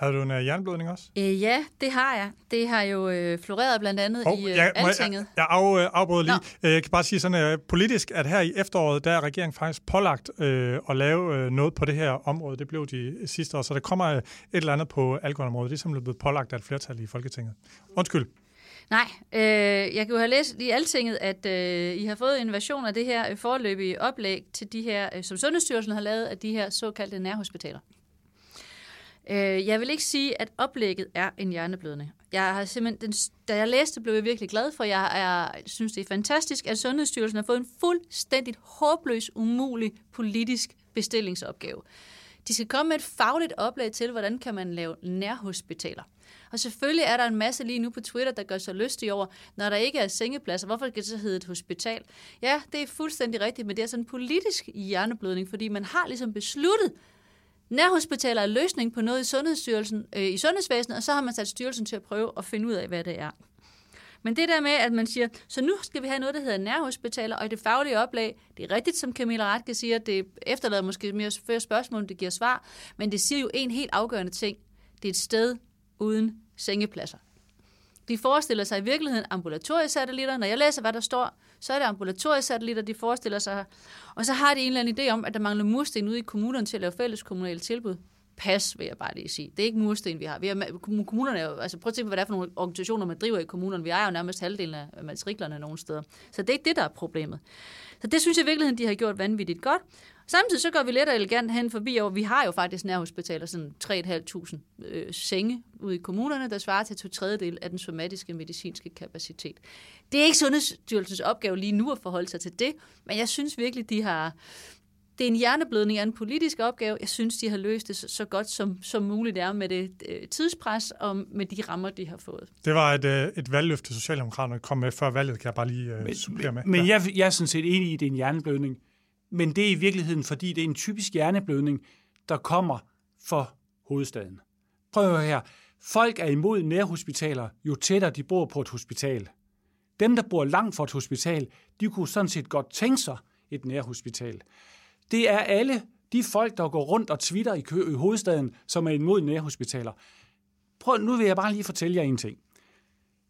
Havde du en uh, jernblødning også? Øh, ja, det har jeg. Det har jo øh, floreret blandt andet Hov, i øh, jeg, må jeg, Altinget. jeg af, øh, afbryder lige. Øh, Jeg kan bare sige sådan uh, politisk, at her i efteråret, der er regeringen faktisk pålagt øh, at lave øh, noget på det her område. Det blev de sidste år, så der kommer øh, et eller andet på alkoholområdet. Det er simpelthen blevet pålagt af et flertal i Folketinget. Undskyld. Nej, øh, jeg kan jo have læst i Altinget, at øh, I har fået en version af det her øh, forløbige oplæg til de her, øh, som Sundhedsstyrelsen har lavet af de her såkaldte nærhospitaler. Øh, jeg vil ikke sige, at oplægget er en hjerneblødning. Jeg har simpelthen, den, da jeg læste blev jeg virkelig glad for. Jeg er, synes, det er fantastisk, at Sundhedsstyrelsen har fået en fuldstændig håbløs, umulig politisk bestillingsopgave. De skal komme med et fagligt oplæg til, hvordan kan man lave nærhospitaler. Og selvfølgelig er der en masse lige nu på Twitter, der gør sig i over, når der ikke er sengepladser, hvorfor skal det så hedde et hospital? Ja, det er fuldstændig rigtigt, men det er sådan en politisk hjerneblødning, fordi man har ligesom besluttet, nærhospitaler er løsning på noget i Sundhedsstyrelsen, øh, i sundhedsvæsenet, og så har man sat styrelsen til at prøve at finde ud af, hvad det er. Men det der med, at man siger, så nu skal vi have noget, der hedder nærhospitaler, og i det faglige oplag, det er rigtigt, som Camilla Ratke siger, det efterlader måske mere flere spørgsmål, end det giver svar, men det siger jo en helt afgørende ting. Det er et sted uden sengepladser. De forestiller sig i virkeligheden ambulatoriesatellitter. Når jeg læser, hvad der står, så er det ambulatoriesatellitter, de forestiller sig. Og så har de en eller anden idé om, at der mangler mursten ude i kommunerne til at lave fælles kommunale tilbud. pas, vil jeg bare lige sige. Det er ikke mursten, vi har. Vi har kommunerne er jo, altså prøv at tænke på, hvad det er for nogle organisationer, man driver i kommunerne. Vi ejer jo nærmest halvdelen af matriklerne nogle steder. Så det er ikke det, der er problemet. Så det synes jeg i virkeligheden, de har gjort vanvittigt godt. Samtidig så går vi lidt og elegant hen forbi, og vi har jo faktisk nærhospitaler, sådan 3.500 øh, senge ude i kommunerne, der svarer til to tredjedel af den somatiske medicinske kapacitet. Det er ikke Sundhedsstyrelsens opgave lige nu at forholde sig til det, men jeg synes virkelig, de har, det er en hjerneblødning af en politisk opgave. Jeg synes, de har løst det så, godt som, som muligt er med det øh, tidspres og med de rammer, de har fået. Det var et, øh, et valgløfte, Socialdemokraterne kom med før valget, kan jeg bare lige øh, supplere med. Men jeg, jeg er sådan set enig i, at det er en hjerneblødning. Men det er i virkeligheden, fordi det er en typisk hjerneblødning, der kommer for hovedstaden. Prøv at her. Folk er imod nærhospitaler, jo tættere de bor på et hospital. Dem, der bor langt fra et hospital, de kunne sådan set godt tænke sig et nærhospital. Det er alle de folk, der går rundt og twitter i, kø, i hovedstaden, som er imod nærhospitaler. Prøv, nu vil jeg bare lige fortælle jer en ting.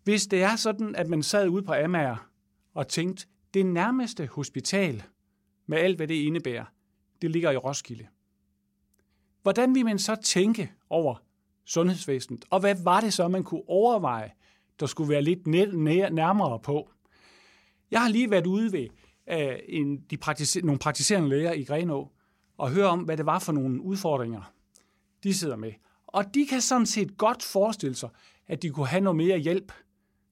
Hvis det er sådan, at man sad ude på Amager og tænkte, det nærmeste hospital, med alt hvad det indebærer, det ligger i Roskilde. Hvordan vil man så tænke over sundhedsvæsenet, og hvad var det så, man kunne overveje, der skulle være lidt nærmere på? Jeg har lige været ude ved uh, en, de praktiser, nogle praktiserende læger i Grenå, og høre om, hvad det var for nogle udfordringer, de sidder med. Og de kan sådan set godt forestille sig, at de kunne have noget mere hjælp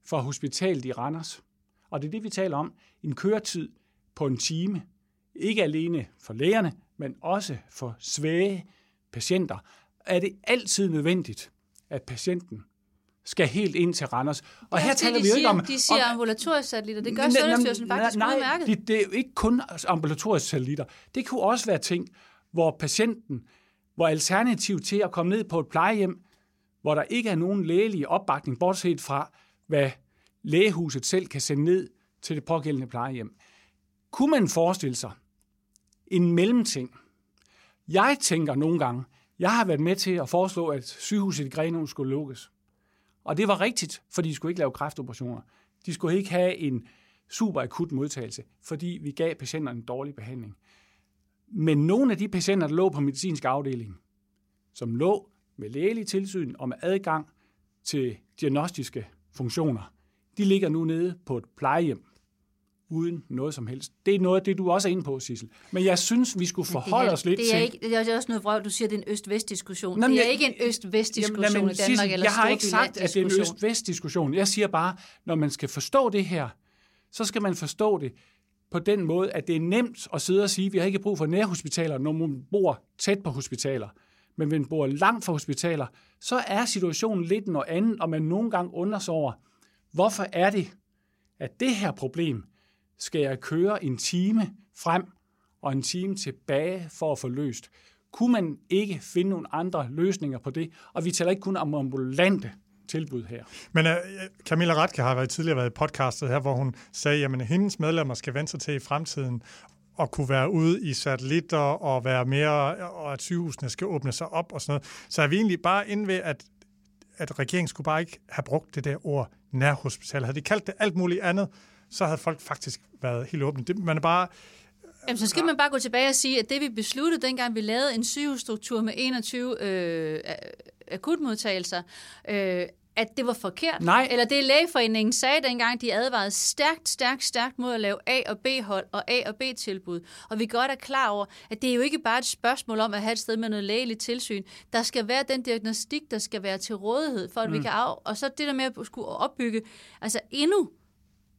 fra hospitalet i Randers. Og det er det, vi taler om. En køretid på en time. Ikke alene for lægerne, men også for svage patienter. Er det altid nødvendigt, at patienten skal helt ind til Randers. Og her taler vi jo ikke om... De siger om, ambulatoriske satellitter. Det gør Sundhedsstyrelsen faktisk nej, udmærket. Det, det er jo ikke kun ambulatoriske satellitter. Det kunne også være ting, hvor patienten, hvor alternativ til at komme ned på et plejehjem, hvor der ikke er nogen lægelig opbakning, bortset fra, hvad lægehuset selv kan sende ned til det pågældende plejehjem. Kunne man forestille sig en mellemting? Jeg tænker nogle gange, jeg har været med til at foreslå, at sygehuset i Grenaa skulle lukkes. Og det var rigtigt, fordi de skulle ikke lave kræftoperationer. De skulle ikke have en super akut modtagelse, fordi vi gav patienterne en dårlig behandling. Men nogle af de patienter, der lå på medicinsk afdeling, som lå med lægelig tilsyn og med adgang til diagnostiske funktioner, de ligger nu nede på et plejehjem uden noget som helst. Det er noget af det, du også er inde på, Sissel. Men jeg synes, vi skulle forholde os lidt det er til... Ikke, det er også noget vrøv, du siger, det er en øst-vest-diskussion. Det er ikke en øst-vest-diskussion jamen, jamen, i Danmark Sissel, eller Jeg har ikke sagt, at det er en øst-vest-diskussion. Jeg siger bare, når man skal forstå det her, så skal man forstå det på den måde, at det er nemt at sidde og sige, at vi har ikke brug for nærhospitaler, når man bor tæt på hospitaler. Men hvis man bor langt fra hospitaler, så er situationen lidt noget andet, og man nogle gange undrer sig over, hvorfor er det, at det her problem skal jeg køre en time frem og en time tilbage for at få løst. Kunne man ikke finde nogle andre løsninger på det? Og vi taler ikke kun om ambulante tilbud her. Men uh, Camilla Ratke har været tidligere været i podcastet her, hvor hun sagde, at hendes medlemmer skal vente sig til i fremtiden at kunne være ude i satellitter og være mere, og at sygehusene skal åbne sig op og sådan noget. Så er vi egentlig bare inde ved, at, at regeringen skulle bare ikke have brugt det der ord nærhospital. Havde de kaldt det alt muligt andet, så havde folk faktisk været helt åbne. Det, man er bare... Jamen, så skal man bare gå tilbage og sige, at det vi besluttede, dengang vi lavede en sygehusstruktur med 21 øh, akutmodtagelser, øh, at det var forkert. Nej. Eller det lægeforeningen sagde dengang, de advarede stærkt, stærkt, stærkt mod at lave A- og B-hold og A- og B-tilbud. Og vi godt er klar over, at det er jo ikke bare et spørgsmål om at have et sted med noget lægeligt tilsyn. Der skal være den diagnostik, der skal være til rådighed, for at mm. vi kan af... Og så det der med at skulle opbygge altså endnu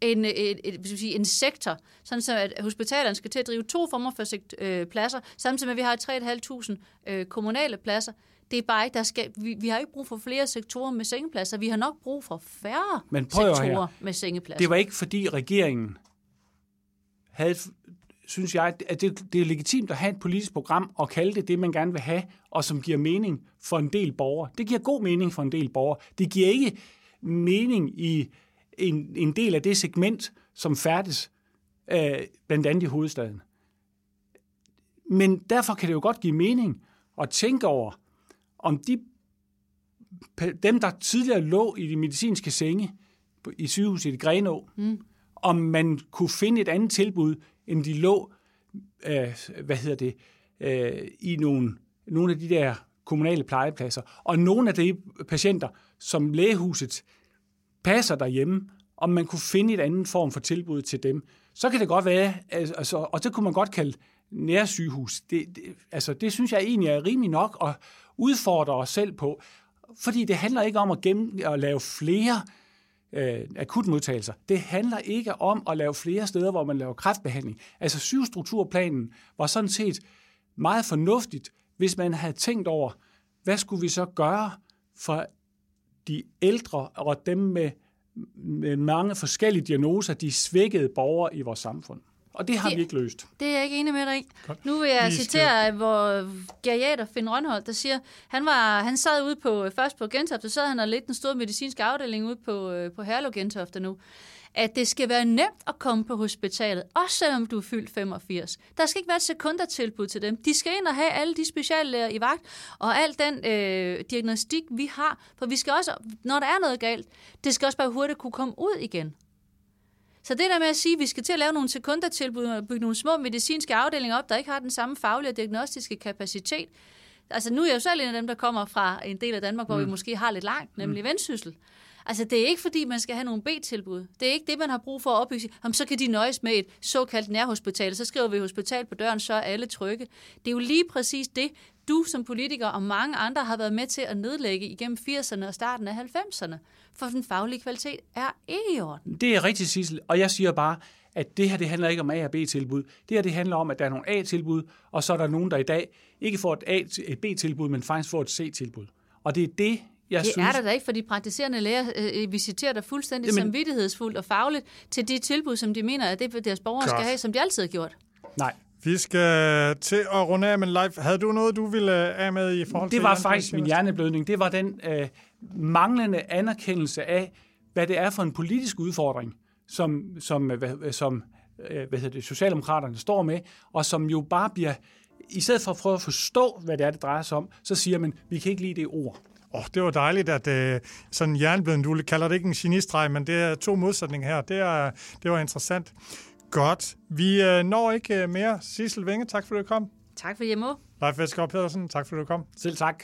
en, et, et, et, sige, en sektor, sådan så at hospitalerne skal til at drive to former for sekt, øh, pladser, samtidig med, at vi har 3.500 øh, kommunale pladser. Det er bare ikke, der skal, vi, vi har ikke brug for flere sektorer med sengepladser. Vi har nok brug for færre Men sektorer her. med sengepladser. Det var ikke, fordi regeringen havde, synes jeg, at det, det er legitimt at have et politisk program og kalde det det, man gerne vil have, og som giver mening for en del borgere. Det giver god mening for en del borgere. Det giver ikke mening i en, en del af det segment, som færdes øh, blandt andet i hovedstaden. Men derfor kan det jo godt give mening at tænke over, om de, dem, der tidligere lå i de medicinske senge i sygehuset i Grenå, mm. om man kunne finde et andet tilbud, end de lå, øh, hvad hedder det, øh, i nogle, nogle af de der kommunale plejepladser. Og nogle af de patienter, som lægehuset passer derhjemme, om man kunne finde et andet form for tilbud til dem, så kan det godt være, altså, altså og det kunne man godt kalde nærsygehus. Det, det, altså, det synes jeg egentlig er rimelig nok at udfordre os selv på, fordi det handler ikke om at, gennem, at lave flere øh, akutmodtagelser. Det handler ikke om at lave flere steder, hvor man laver kræftbehandling. Altså sygestrukturplanen var sådan set meget fornuftigt, hvis man havde tænkt over, hvad skulle vi så gøre for de ældre og dem med, med mange forskellige diagnoser, de svækkede borgere i vores samfund. Og det har det, vi ikke løst. Det er jeg ikke enig med dig i. Nu vil jeg citere hvor geriater Finn Rønholdt, der siger, han, var, han sad ude på, først på Gentofte, så sad han og lidt den store medicinske afdeling ude på, øh, på Herlev Gentofte nu at det skal være nemt at komme på hospitalet, også selvom du er fyldt 85. Der skal ikke være et sekundertilbud til dem. De skal ind og have alle de speciallæger i vagt, og al den øh, diagnostik, vi har. For vi skal også, når der er noget galt, det skal også bare hurtigt kunne komme ud igen. Så det der med at sige, at vi skal til at lave nogle sekundertilbud og bygge nogle små medicinske afdelinger op, der ikke har den samme faglige og diagnostiske kapacitet. Altså nu er jeg jo selv en af dem, der kommer fra en del af Danmark, hvor mm. vi måske har lidt langt, nemlig mm. vendsyssel. Altså, det er ikke fordi, man skal have nogle B-tilbud. Det er ikke det, man har brug for at opbygge. Jamen, så kan de nøjes med et såkaldt nærhospital. Så skriver vi hospital på døren, så er alle trygge. Det er jo lige præcis det, du som politiker og mange andre har været med til at nedlægge igennem 80'erne og starten af 90'erne. For den faglige kvalitet er ikke i orden. Det er rigtigt, Sissel. Og jeg siger bare, at det her det handler ikke om A- og B-tilbud. Det her det handler om, at der er nogle A-tilbud, og så er der nogen, der i dag ikke får et, A- et B-tilbud, men faktisk får et C-tilbud. Og det er det, jeg det synes... er der da ikke, for de praktiserende læger øh, visiterer dig fuldstændig Jamen... samvittighedsfuldt og fagligt til de tilbud, som de mener, at det deres borgere Godt. skal have, som de altid har gjort. Nej. Vi skal til at runde af med live. Havde du noget, du ville af med i forhold det til... Det var faktisk min hjerneblødning. Det var den øh, manglende anerkendelse af, hvad det er for en politisk udfordring, som, som, øh, hvad, som øh, hvad hedder det, Socialdemokraterne står med, og som jo bare bliver, i stedet for at prøve at forstå, hvad det er, det drejer sig om, så siger man, vi kan ikke lide det ord. Åh, oh, det var dejligt, at uh, sådan jernbløden, du kalder det ikke en genistreg, men det er to modsætninger her. Det, er, det var interessant. Godt. Vi uh, når ikke uh, mere. Sissel Vinge, tak for, at du kom. Tak for, at jeg må. Leif Vestgaard Pedersen, tak for, at du kom. Selv tak.